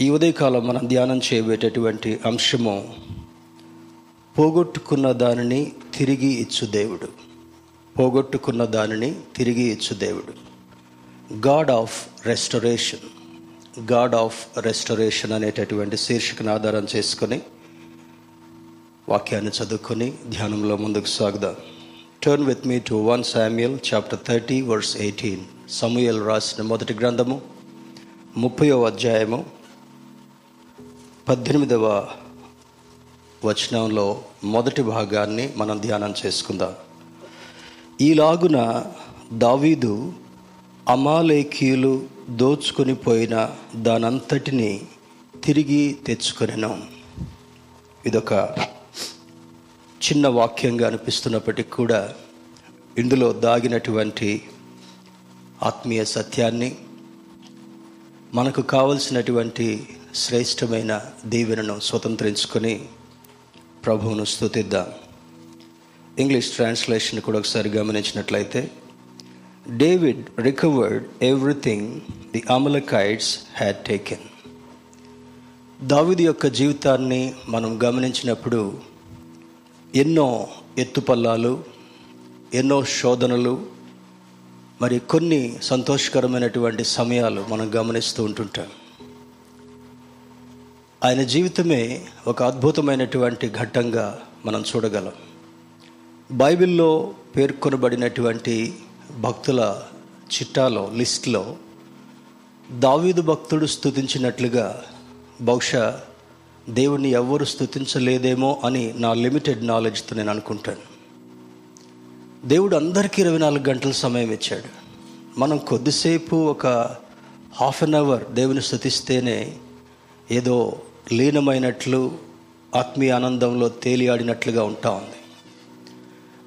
ఈ ఉదయకాలం మనం ధ్యానం చేయబేటటువంటి అంశము పోగొట్టుకున్న దానిని తిరిగి ఇచ్చు దేవుడు. పోగొట్టుకున్న దానిని తిరిగి ఇచ్చు దేవుడు. God of restoration God of restoration అనేటటువంటి శీర్షికను ఆధారం చేసుకొని వాక్యాన్ని చదువుకొని ధ్యానంలో ముందుకు సాగుదాం. Turn with me to one Samuel chapter thirty verse eighteen Samuel రాసిన మొదటి గ్రంథము ముప్పయో అధ్యాయము పద్దెనిమిదవ వచనంలో మొదటి భాగాన్ని మనం ధ్యానం చేసుకుందాం. ఈలాగున దావీదు అమాలేకీయులు దోచుకొని పోయిన దానంతటిని తిరిగి తెచ్చుకొనెను. ఇదొక చిన్న వాక్యంగా అనిపిస్తున్నప్పటికీ కూడా ఇందులో దాగినటువంటి ఆత్మీయ సత్యాన్ని మనకు కావలసినటువంటి శ్రేష్టమైన దీవెనను స్వతంత్రించుకొని ప్రభువును స్థుతిద్దాం. ఇంగ్లీష్ ట్రాన్స్లేషన్ కూడా ఒకసారి గమనించినట్లయితే David recovered everything the Amalekites had taken దావిది యొక్క జీవితాన్ని మనం గమనించినప్పుడు ఎన్నో ఎత్తుపల్లాలు ఎన్నో శోధనలు మరి కొన్ని సంతోషకరమైనటువంటి సమయాలు మనం గమనిస్తూ ఉంటుంటాం. ఆయన జీవితమే ఒక అద్భుతమైనటువంటి ఘట్టంగా మనం చూడగలం. బైబిల్లో పేర్కొనబడినటువంటి భక్తుల చిట్టాలో లిస్ట్లో దావీదు భక్తుడు స్థుతించినట్లుగా బహుశా దేవుణ్ణి ఎవ్వరు స్థుతించలేదేమో అని నా లిమిటెడ్ నాలెడ్జ్తో నేను అనుకుంటాను. దేవుడు అందరికీ ఇరవై నాలుగు గంటల సమయం ఇచ్చాడు. మనం కొద్దిసేపు ఒక హాఫ్ అన్ అవర్ దేవుని స్థుతిస్తేనే ఏదో లీనమైనట్లు ఆత్మీయ ఆనందంలో తేలియాడినట్లుగా ఉంటా ఉంది.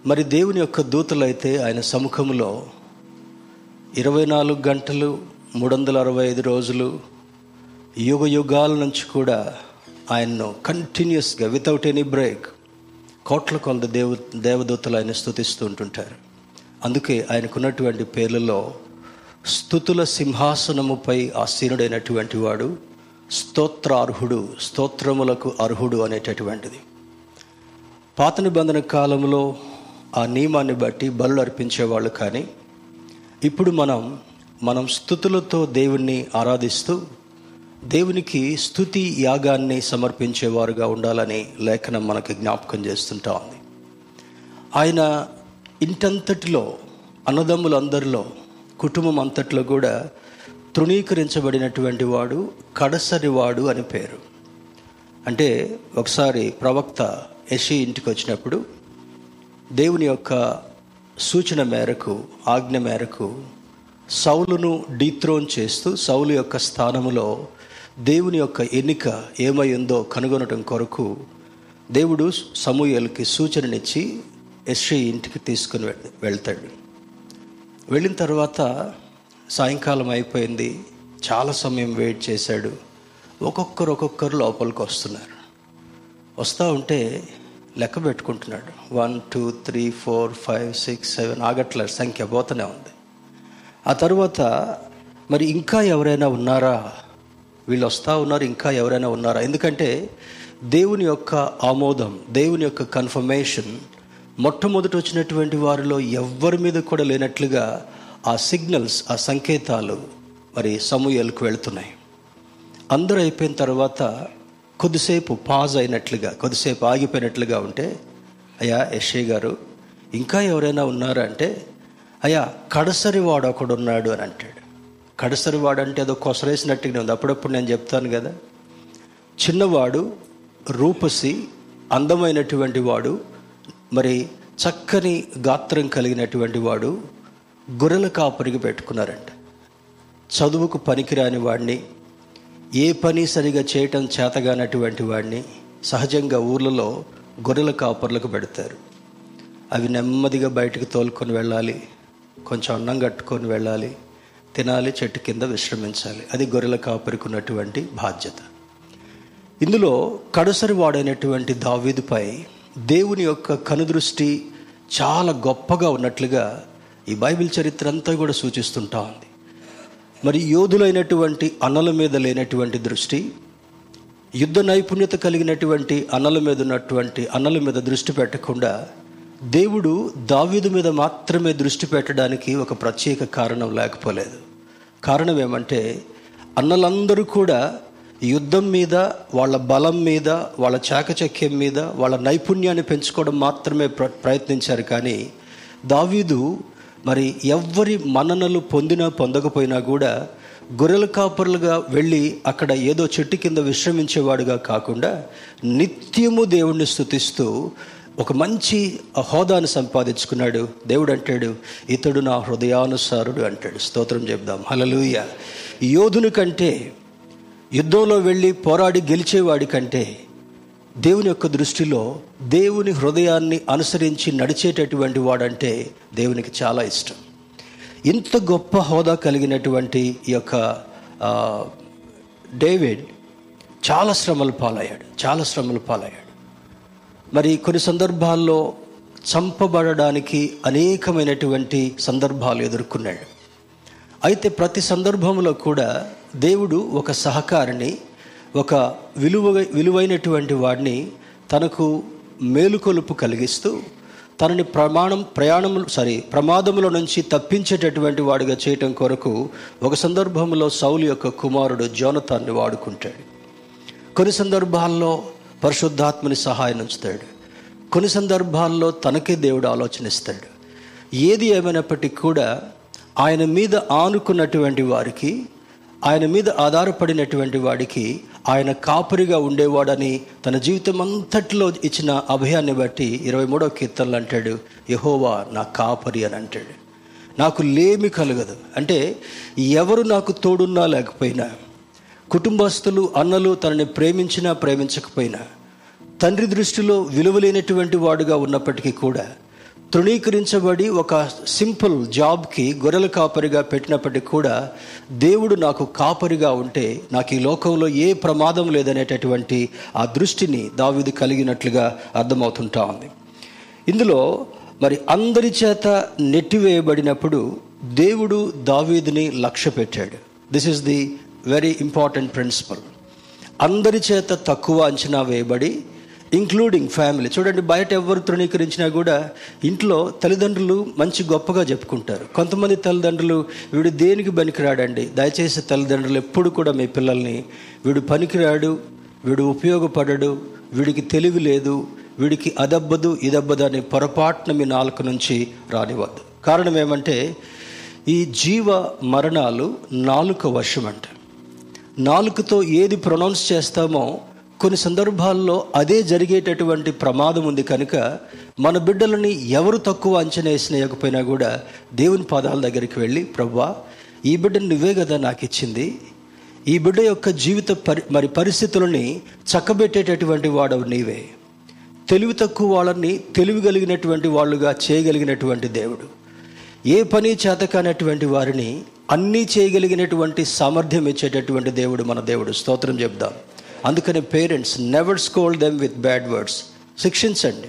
మరి దేవుని యొక్క దూతలైతే ఆయన సముఖంలో ఇరవై నాలుగు గంటలు మూడు వందల అరవై ఐదు రోజులు యుగ యుగాల నుంచి కూడా ఆయన్ను కంటిన్యూస్గా వితౌట్ ఎనీ బ్రేక్ కోట్ల కొలది దేవ దేవదూతలు ఆయన స్థుతిస్తూ ఉంటుంటారు. అందుకే ఆయనకున్నటువంటి పేర్లలో స్థుతుల సింహాసనముపై ఆసీనుడైనటువంటి వాడు స్తోత్రార్హుడు స్తోత్రములకు అర్హుడు అనేటటువంటిది. పాత నిబంధన కాలంలో ఆ నియమాన్ని బట్టి బలు అర్పించేవాళ్ళు కానీ ఇప్పుడు మనం మనం స్థుతులతో దేవుణ్ణి ఆరాధిస్తూ దేవునికి స్థుతి యాగాన్ని సమర్పించేవారుగా ఉండాలని లేఖనం మనకి జ్ఞాపకం చేస్తుంటా ఉంది. ఆయన ఇంటంతటిలో అన్నదమ్ములందరిలో కుటుంబం అంతట్లో కూడా తృణీకరించబడినటువంటి వాడు కడసరి వాడు అని పేరు. అంటే ఒకసారి ప్రవక్త యషి ఇంటికి వచ్చినప్పుడు దేవుని యొక్క సూచన మేరకు ఆజ్ఞ మేరకు సౌలును డీత్రోన్ చేస్తూ సౌలు యొక్క స్థానములో దేవుని యొక్క ఎన్నిక ఏమై ఉందో కనుగొనటం కొరకు దేవుడు సమూహలకి సూచననిచ్చి ఎస్ఐ ఇంటికి తీసుకుని వెళ్తాడు. వెళ్ళిన తర్వాత సాయంకాలం అయిపోయింది. చాలా సమయం వెయిట్ చేశాడు. ఒక్కొక్కరు ఒక్కొక్కరు లోపలికి వస్తున్నారు. వస్తూ ఉంటే లెక్క పెట్టుకుంటున్నాడు. One two three four five six seven ఆగట్ల సంఖ్య పోతూనే ఉంది. ఆ తర్వాత మరి ఇంకా ఎవరైనా ఉన్నారా? వీళ్ళు వస్తూ ఉన్నారు ఇంకా ఎవరైనా ఉన్నారా? ఎందుకంటే దేవుని యొక్క ఆమోదం దేవుని యొక్క కన్ఫర్మేషన్ మొట్టమొదటి వచ్చినటువంటి వారిలో ఎవ్వరి మీద కూడా లేనట్లుగా ఆ సిగ్నల్స్ ఆ సంకేతాలు మరి సమూహలకు వెళుతున్నాయి. అందరూ అయిపోయిన తర్వాత కొద్దిసేపు పాజ్ అయినట్లుగా కొద్దిసేపు ఆగిపోయినట్లుగా ఉంటే అయ్యా యశ్వ గారు ఇంకా ఎవరైనా ఉన్నారా అంటే అయ్యా కడసరివాడు ఒకడున్నాడు ఒకడు ఉన్నాడు అని అంటాడు. కడసరివాడు అంటే ఏదో కొసరేసినట్టుగానే ఉంది. అప్పుడప్పుడు నేను చెప్తాను కదా. చిన్నవాడు రూపసి అందమైనటువంటి వాడు మరి చక్కని గాత్రం కలిగినటువంటి వాడు గొర్రెల కాపరికి పెట్టుకున్నారంట. చదువుకు పనికిరాని వాడిని ఏ పని సరిగా చేయటం చేతగానటువంటి వాడిని సహజంగా ఊర్లలో గొర్రెల కాపర్లకు పెడతారు. అవి నెమ్మదిగా బయటకు తోలుకొని వెళ్ళాలి కొంచెం అన్నం కట్టుకొని వెళ్ళాలి తినాలి చెట్టు కింద విశ్రమించాలి. అది గొర్రెల కాపరికి ఉన్నటువంటి బాధ్యత. ఇందులో కడసరి వాడైనటువంటి దావీదుపై దేవుని యొక్క కనుదృష్టి చాలా గొప్పగా ఉన్నట్లుగా ఈ బైబిల్ చరిత్ర అంతా కూడా సూచిస్తుంటా ఉంది. మరి యోధులైనటువంటి అన్నల మీద లేనటువంటి దృష్టి యుద్ధ నైపుణ్యత కలిగినటువంటి అన్నల మీద ఉన్నటువంటి అన్నల మీద దృష్టి పెట్టకుండా దేవుడు దావీదు మీద మాత్రమే దృష్టి పెట్టడానికి ఒక ప్రత్యేక కారణం లేకపోలేదు. కారణం ఏమంటే అన్నలందరూ కూడా యుద్ధం మీద వాళ్ళ బలం మీద వాళ్ళ చాకచక్యం మీద వాళ్ళ నైపుణ్యాన్ని పెంచుకోవడం మాత్రమే ప్ర ప్రయత్నించారు కానీ దావీదు మరి ఎవ్వరి మన్ననలు పొందినా పొందకపోయినా కూడా గొర్రెల కాపరులుగా వెళ్ళి అక్కడ ఏదో చెట్టు కింద విశ్రమించేవాడుగా కాకుండా నిత్యము దేవుణ్ణి స్థుతిస్తూ ఒక మంచి హోదాను సంపాదించుకున్నాడు. దేవుడు అంటాడు ఇతడు నా హృదయానుసారుడు అంటాడు. స్తోత్రం చెప్దాం హలలుయ యోధుని కంటే యుద్ధంలో వెళ్ళి పోరాడి గెలిచేవాడి కంటే దేవుని యొక్క దృష్టిలో దేవుని హృదయాన్ని అనుసరించి నడిచేటటువంటి వాడంటే దేవునికి చాలా ఇష్టం. ఇంత గొప్ప హోదా కలిగినటువంటి ఈ యొక్క డేవిడ్ చాలా శ్రమలు పాలయ్యాడు చాలా శ్రమలు పాలయ్యాడు. మరి కొన్ని సందర్భాల్లో చంపబడడానికి అనేకమైనటువంటి సందర్భాలు ఎదుర్కొన్నాడు. అయితే ప్రతి సందర్భంలో కూడా దేవుడు ఒక సహకారిని ఒక విలువ విలువైనటువంటి వాడిని తనకు మేలుకొలుపు కలిగిస్తూ తనని ప్రమాణం ప్రయాణములు సారీ ప్రమాదముల నుంచి తప్పించేటటువంటి వాడిగా చేయటం కొరకు ఒక సందర్భంలో సౌలు యొక్క కుమారుడు జోనతాన్ని వాడుకుంటాడు. కొన్ని సందర్భాల్లో పరిశుద్ధాత్మని సహాయం ఉంచుతాడు. కొన్ని సందర్భాల్లో తనకే దేవుడు ఆలోచనిస్తాడు ఏది ఏమైనప్పటికీ కూడా ఆయన మీద ఆనుకున్నటువంటి వారికి ఆయన మీద ఆధారపడినటువంటి వాడికి ఆయన కాపరిగా ఉండేవాడని తన జీవితం అంతటిలో ఇచ్చిన అభయాన్ని బట్టి ఇరవై మూడవ కీర్తనలు అంటాడు యహోవా నా కాపరి అని అంటాడు. నాకు లేమి కలగదు. అంటే ఎవరు నాకు తోడున్నా లేకపోయినా కుటుంబస్తులు అన్నలు తనని ప్రేమించినా ప్రేమించకపోయినా తండ్రి దృష్టిలో విలువలేనటువంటి వాడుగా ఉన్నప్పటికీ కూడా తృణీకరించబడి ఒక సింపుల్ జాబ్కి గొర్రెల కాపరిగా పెట్టినప్పటికీ కూడా దేవుడు నాకు కాపరిగా ఉంటే నాకు ఈ లోకంలో ఏ ప్రమాదం లేదనేటటువంటి ఆ దృష్టిని దావిది కలిగినట్లుగా అర్థమవుతుంటా ఉంది. ఇందులో మరి అందరి చేత నెట్టివేయబడినప్పుడు దేవుడు దావీదిని లక్ష్య పెట్టాడు. This is the very important principle అందరి చేత తక్కువ అంచనా వేయబడి ఇంక్లూడింగ్ ఫ్యామిలీ చూడండి బయట ఎవరు తృణీకరించినా కూడా ఇంట్లో తల్లిదండ్రులు మంచి గొప్పగా చెప్పుకుంటారు. కొంతమంది తల్లిదండ్రులు వీడు దేనికి పనికిరాడండి? దయచేసి తల్లిదండ్రులు ఎప్పుడు కూడా మీ పిల్లల్ని వీడు పనికిరాడు వీడు ఉపయోగపడడు వీడికి తెలివి లేదు వీడికి అదబ్బదు ఇదబ్బదు అనే పొరపాటున మీ నాలుక నుంచి రానివద్దు కారణం ఏమంటే ఈ జీవ మరణాలు నాలుక వశం అంట నాలుకతో ఏది ప్రొనౌన్స్ చేస్తామో కొన్ని సందర్భాల్లో అదే జరిగేటటువంటి ప్రమాదం ఉంది కనుక మన బిడ్డలని ఎవరు తక్కువ అంచనా వేసినయకపోయినా కూడా దేవుని పాదాల దగ్గరికి వెళ్ళి ప్రవ్వా ఈ బిడ్డను నువ్వే కదా నాకు ఇచ్చింది. ఈ బిడ్డ యొక్క జీవిత పరి మరి పరిస్థితులని చక్కబెట్టేటటువంటి వాడవు నీవే. తెలివి తక్కువ వాళ్ళని తెలివి కలిగినటువంటి వాళ్ళుగా చేయగలిగినటువంటి దేవుడు. ఏ పని చేతకానటువంటి వారిని అన్నీ చేయగలిగినటువంటి సామర్థ్యం ఇచ్చేటటువంటి దేవుడు మన దేవుడు. స్తోత్రం చెప్దాం. అందుకని parents never scold them with bad words శిక్షించండి.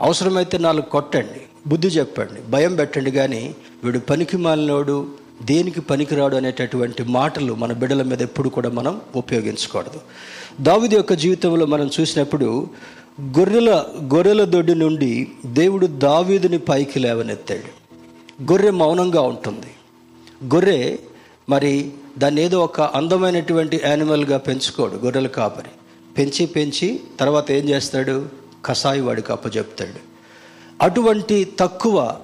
అవసరమైతే నాలుగు కొట్టండి బుద్ధి చెప్పండి భయం పెట్టండి కానీ వీడు పనికి మాలినోడు దేనికి పనికిరాడు అనేటటువంటి మాటలు మన బిడ్డల మీద ఎప్పుడు కూడా మనం ఉపయోగించకూడదు. దావిది యొక్క జీవితంలో మనం చూసినప్పుడు గొర్రెల గొర్రెల దొడ్డి నుండి దేవుడు దావీదుని పైకి లేవనెత్తాడు. గొర్రె మౌనంగా ఉంటుంది. గొర్రె మరి దాన్ని ఏదో ఒక అందమైనటువంటి యానిమల్గా పెంచుకోడు గొర్రెల కాపరి. పెంచి పెంచి తర్వాత ఏం చేస్తాడు? కసాయి వాడికి అప్పచెప్తాడు అటువంటి తక్కువ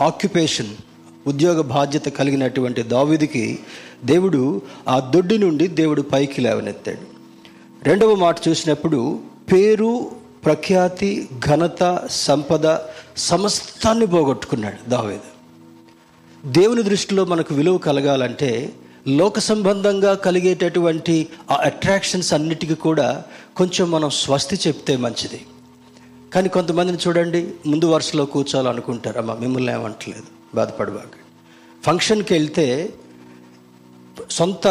ఆక్యుపేషన్ ఉద్యోగ బాధ్యత కలిగినటువంటి దావిదికి దేవుడు ఆ దొడ్డి నుండి దేవుడు పైకి లేవనెత్తాడు. రెండవ మాట చూసినప్పుడు పేరు ప్రఖ్యాతి ఘనత సంపద సమస్తాన్ని పోగొట్టుకున్నాడు దావేది. దేవుని దృష్టిలో మనకు విలువ కలగాలంటే లోక సంబంధంగా కలిగేటటువంటి ఆ అట్రాక్షన్స్ అన్నిటికీ కూడా కొంచెం మనం స్వస్తి చెప్తే మంచిది. కానీ కొంతమందిని చూడండి ముందు వరుసలో కూర్చోాలనుకుంటారు అమ్మ మిమ్మల్ని ఏమంటలేదు బాధపడబాక. ఫంక్షన్కి వెళ్తే సొంత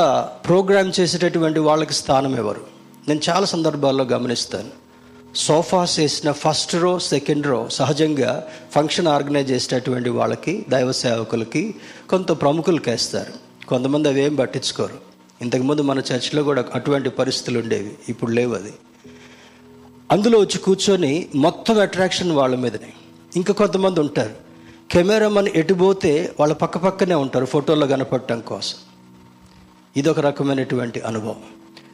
ప్రోగ్రామ్ చేసేటటువంటి వాళ్ళకి స్థానం ఎవరు? నేను చాలా సందర్భాల్లో గమనిస్తాను. సోఫాస్ వేసిన ఫస్ట్ రో సెకండ్ రో సహజంగా ఫంక్షన్ ఆర్గనైజ్ చేసేటటువంటి వాళ్ళకి దైవ సేవకులకి కొంత ప్రముఖులకి వేస్తారు. కొంతమంది అవి ఏం పట్టించుకోరు. ఇంతకుముందు మన చర్చిలో కూడా అటువంటి పరిస్థితులు ఉండేవి. ఇప్పుడు లేవు అది. అందులో వచ్చి కూర్చొని మొత్తం అట్రాక్షన్ వాళ్ళ మీదనే. ఇంకా కొంతమంది ఉంటారు. కెమెరామన్ ఎటు పోతే వాళ్ళ పక్క పక్కనే ఉంటారు ఫోటోలో కనపడటం కోసం. ఇది ఒక రకమైనటువంటి అనుభవం.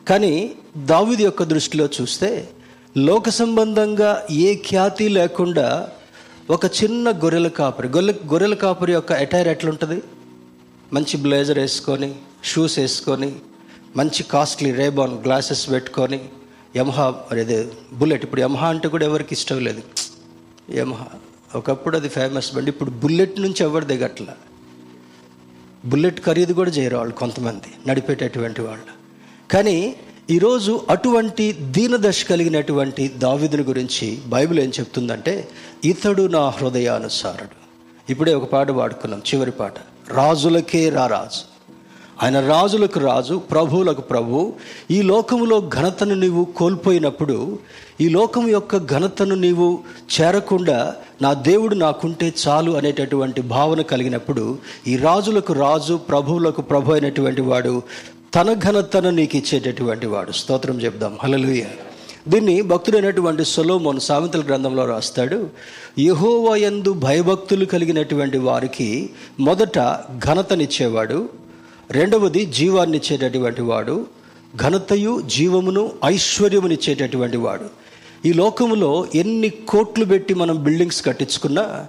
కానీ దావిది యొక్క దృష్టిలో చూస్తే లోక సంబంధంగా ఏ ఖ్యాతి లేకుండా ఒక చిన్న గొర్రెల కాపరి గొర్రె గొర్రెల కాపరి యొక్క అటైర్ ఎట్లుంటుంది? మంచి బ్లేజర్ వేసుకొని షూస్ వేసుకొని మంచి కాస్ట్లీ రేబాన్ గ్లాసెస్ పెట్టుకొని యమహా మరి అదే బుల్లెట్ ఇప్పుడు యమహా అంటే కూడా ఎవరికి ఇష్టం లేదు. యమహా ఒకప్పుడు అది ఫేమస్ బండి ఇప్పుడు బుల్లెట్ నుంచి ఎవరు దిగట్ల? బుల్లెట్ ఖరీదు కూడా చేయరు వాళ్ళు కొంతమంది నడిపేటటువంటి వాళ్ళు. కానీ ఈరోజు అటువంటి దీనదశ కలిగినటువంటి దావిదుని గురించి బైబిల్ ఏం చెప్తుందంటే ఇతడు నా హృదయానుసారుడు. ఇప్పుడే ఒక పాట పాడుకున్నాం చివరి పాట. రాజులకే రారాజు ఆయన రాజులకు రాజు ప్రభువులకు ప్రభు. ఈ లోకములో ఘనతను నీవు కోల్పోయినప్పుడు ఈ లోకం యొక్క ఘనతను నీవు చేరకుండా నా దేవుడు నాకుంటే చాలు అనేటటువంటి భావన కలిగినప్పుడు ఈ రాజులకు రాజు ప్రభువులకు ప్రభు అయినటువంటి వాడు తన ఘనతను నీకు ఇచ్చేటటువంటి వాడు. స్తోత్రం చెప్దాం. హలలుయ దీన్ని భక్తుడైనటువంటి సొలోమోన్ సామెతల గ్రంథంలో రాస్తాడు. యహోవయందు భయభక్తులు కలిగినటువంటి వారికి మొదట ఘనతనిచ్చేవాడు. రెండవది జీవాన్నిచ్చేటటువంటి వాడు. ఘనతయు జీవమును ఐశ్వర్యమునిచ్చేటటువంటి వాడు. ఈ లోకములో ఎన్ని కోట్లు పెట్టి మనం బిల్డింగ్స్ కట్టించుకున్నా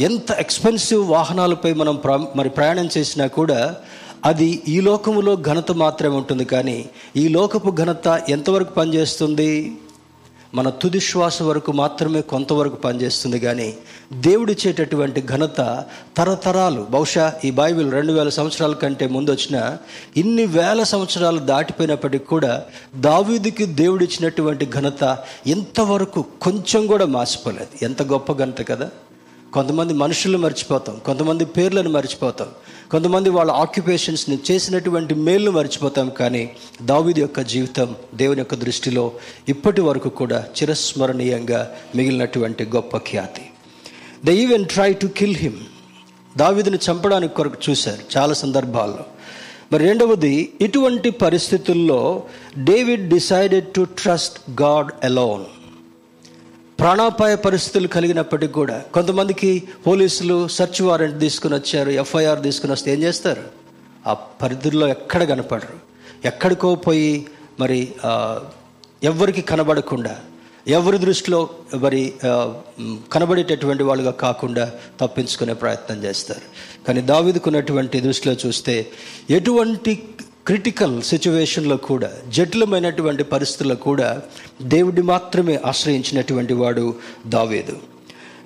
ఎంత ఎక్స్పెన్సివ్ వాహనాలపై మనం ప్ర మరి ప్రయాణం చేసినా కూడా అది ఈ లోకములో ఘనత మాత్రమే ఉంటుంది కానీ ఈ లోకపు ఘనత ఎంతవరకు పనిచేస్తుంది? మన తుది శ్వాస వరకు మాత్రమే కొంతవరకు పనిచేస్తుంది కానీ దేవుడిచ్చేటటువంటి ఘనత తరతరాలు. బహుశా ఈ బైబిల్ రెండు వేల సంవత్సరాల కంటే ముందు వచ్చిన ఇన్ని వేల సంవత్సరాలు దాటిపోయినప్పటికీ కూడా దావీదుకి దేవుడిచ్చినటువంటి ఘనత ఎంతవరకు కొంచెం కూడా మాసిపోలేదు ఎంత గొప్ప ఘనత కదా. కొంతమంది మనుషులు మర్చిపోతాం. కొంతమంది పేర్లను మర్చిపోతాం. కొంతమంది వాళ్ళ ఆక్యుపేషన్స్ని చేసినటువంటి మేలు మర్చిపోతాం కానీ దావిది యొక్క జీవితం దేవుని యొక్క దృష్టిలో ఇప్పటి వరకు కూడా చిరస్మరణీయంగా మిగిలినటువంటి గొప్ప ఖ్యాతి. They even try to kill him దావిదిని చంపడానికి కొరకు చూశారు చాలా సందర్భాల్లో. మరి రెండవది ఇటువంటి పరిస్థితుల్లో David decided to trust God alone ప్రాణాపాయ పరిస్థితులు కలిగినప్పటికీ కూడా కొంతమందికి పోలీసులు సెర్చ్ వారెంట్ తీసుకుని వచ్చారు ఎఫ్ఐఆర్ తీసుకుని వస్తే ఏం చేస్తారు? ఆ పరిధిలో ఎక్కడ కనపడరు. ఎక్కడికో పోయి మరి ఎవరికి కనబడకుండా ఎవరి దృష్టిలో మరి కనబడేటటువంటి వాళ్ళుగా కాకుండా తప్పించుకునే ప్రయత్నం చేస్తారు. కానీ దావిదుకున్నటువంటి దృష్టిలో చూస్తే ఎటువంటి క్రిటికల్ సిచ్యువేషన్లో కూడా జటిలమైనటువంటి పరిస్థితుల్లో కూడా దేవుడి మాత్రమే ఆశ్రయించినటువంటి వాడు దావేదు.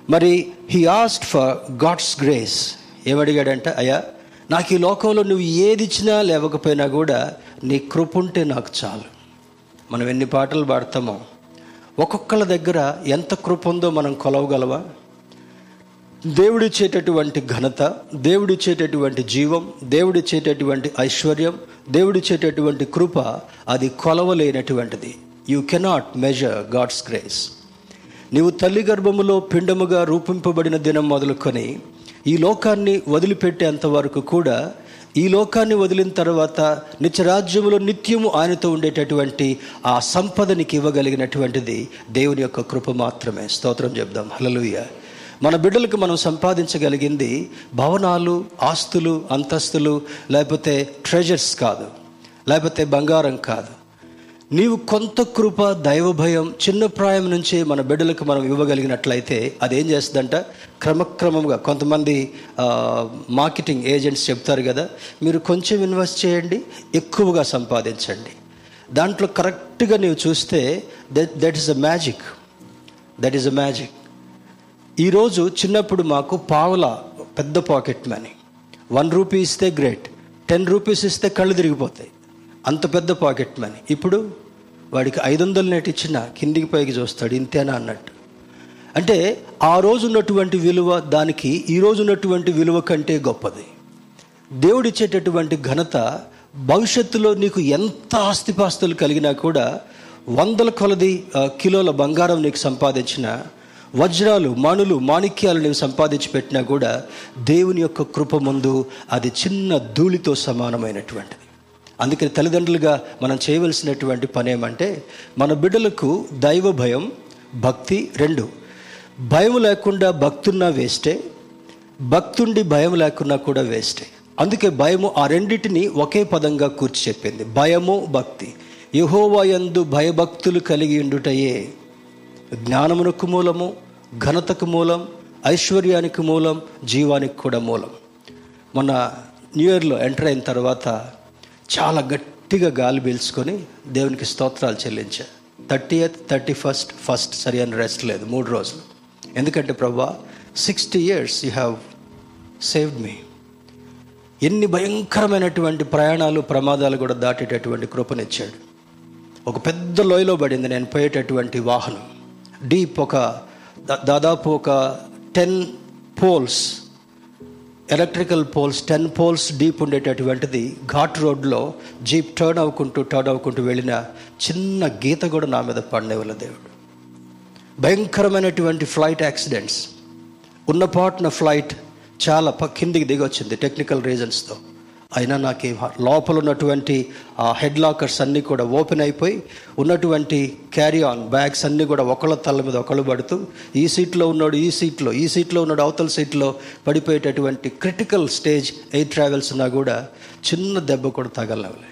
మరి he asked for God's grace ఏమడిగాడంట? అయ్యా నాకు ఈ లోకంలో నువ్వు ఏది ఇచ్చినా లేవకపోయినా కూడా నీ కృప ఉంటే నాకు చాలు. మనం ఎన్ని పాటలు పాడతామో. ఒక్కొక్కళ్ళ దగ్గర ఎంత కృప ఉందో మనం కొలవగలవా దేవుడిచ్చేటటువంటి ఘనత దేవుడిచ్చేటటువంటి జీవం దేవుడిచ్చేటటువంటి ఐశ్వర్యం దేవుడిచ్చేటటువంటి కృప అది కొలవలేనటువంటిది. You cannot measure God's grace నీవు తల్లి గర్భములో పిండముగా రూపింపబడిన దినం మొదలుకొని ఈ లోకాన్ని వదిలిపెట్టేంత వరకు కూడా ఈ లోకాన్ని వదిలిన తర్వాత నిత్యరాజ్యములో నిత్యము ఆయనతో ఉండేటటువంటి ఆ సంపదనికి ఇవ్వగలిగినటువంటిది దేవుని యొక్క కృప మాత్రమే. స్తోత్రం చెప్దాం. హలలుయ మన బిడ్డలకు మనం సంపాదించగలిగింది భవనాలు ఆస్తులు అంతస్తులు లేకపోతే ట్రెజర్స్ కాదు లేకపోతే బంగారం కాదు. నీవు కొంత కృప దైవ భయం చిన్న ప్రాయం నుంచే మన బిడ్డలకు మనం ఇవ్వగలిగినట్లయితే అదేం చేస్తుందంట? క్రమక్రమంగా కొంతమంది మార్కెటింగ్ ఏజెంట్స్ చెప్తారు కదా మీరు కొంచెం ఇన్వెస్ట్ చేయండి ఎక్కువగా సంపాదించండి. దాంట్లో కరెక్ట్గా నీవు చూస్తే that that is a magic that is a magic ఈరోజు చిన్నప్పుడు మాకు పావుల పెద్ద పాకెట్ మనీ. వన్ రూపీ ఇస్తే గ్రేట్. టెన్ రూపీస్ ఇస్తే కళ్ళు తిరిగిపోతాయి. అంత పెద్ద పాకెట్ మనీ. ఇప్పుడు వాడికి ఐదు వందలు నెట్ ఇచ్చిన కిందికి పైకి చూస్తాడు ఇంతేనా అన్నట్టు. అంటే ఆ రోజు ఉన్నటువంటి విలువ దానికి ఈ రోజు ఉన్నటువంటి విలువ కంటే గొప్పది. దేవుడిచ్చేటటువంటి ఘనత భవిష్యత్తులో నీకు ఎంత ఆస్తిపాస్తులు కలిగినా కూడా వందల కొలది కిలోల బంగారం నీకు సంపాదించిన వజ్రాలు మణులు మాణిక్యాలు నీవు సంపాదించి పెట్టినా కూడా దేవుని యొక్క కృప ముందు అది చిన్న ధూళితో సమానమైనటువంటిది. అందుకని తల్లిదండ్రులుగా మనం చేయవలసినటువంటి పని ఏమంటే మన బిడ్డలకు దైవ భయం భక్తి రెండు. భయం లేకుండా భక్తున్నా వేస్టే భక్తుండి భయం లేకున్నా కూడా వేస్టే. అందుకే భయము ఆ రెండింటిని ఒకే పదంగా కూర్చి చెప్పింది. భయము భక్తి. యహోవయందు భయభక్తులు కలిగి ఉండుటయే జ్ఞానమునకు మూలము ఘనతకు మూలం ఐశ్వర్యానికి మూలం జీవానికి కూడా మూలం. మొన్న న్యూ ఇయర్లో ఎంటర్ అయిన తర్వాత చాలా గట్టిగా గాలి పీల్చుకొని దేవునికి స్తోత్రాలు చెల్లించా. Thirty eighth thirty first first సరి అని రెస్ట్ లేదు మూడు రోజులు. ఎందుకంటే ప్రభా sixty years you have saved me ఎన్ని భయంకరమైనటువంటి ప్రయాణాలు ప్రమాదాలు కూడా దాటేటటువంటి కృపనిచ్చాడు. ఒక పెద్ద లోయలో పడింది నేను పోయేటటువంటి వాహనం. డీప్ ఒక దాదాపు ఒక ten poles electrical poles ten poles deep ఉండేటటువంటిది ghat రోడ్లో జీప్ టర్న్ అవ్వుకుంటూ టర్న్ అవ్వుకుంటూ వెళ్ళిన చిన్న గీత కూడా నా మీద పడినవల దేవుడు. భయంకరమైనటువంటి ఫ్లైట్ యాక్సిడెంట్స్ ఉన్నపాటున ఫ్లైట్ చాలా పక్కిందికి కిందికి దిగొచ్చింది టెక్నికల్ రీజన్స్తో అయినా నాకు లోపల ఉన్నటువంటి ఆ హెడ్ లాకర్స్ అన్నీ కూడా ఓపెన్ అయిపోయి ఉన్నటువంటి క్యారీ ఆన్ బ్యాగ్స్ అన్నీ కూడా ఒకళ్ళ తల మీద ఒకళ్ళు పడుతూ ఈ సీట్లో ఉన్నాడు ఈ సీట్లో ఈ సీట్లో ఉన్నాడు అవతల సీట్లో పడిపోయేటటువంటి క్రిటికల్ స్టేజ్ ఎయిర్ ట్రావెల్స్ ఉన్నా కూడా చిన్న దెబ్బ కూడా తగలవలే.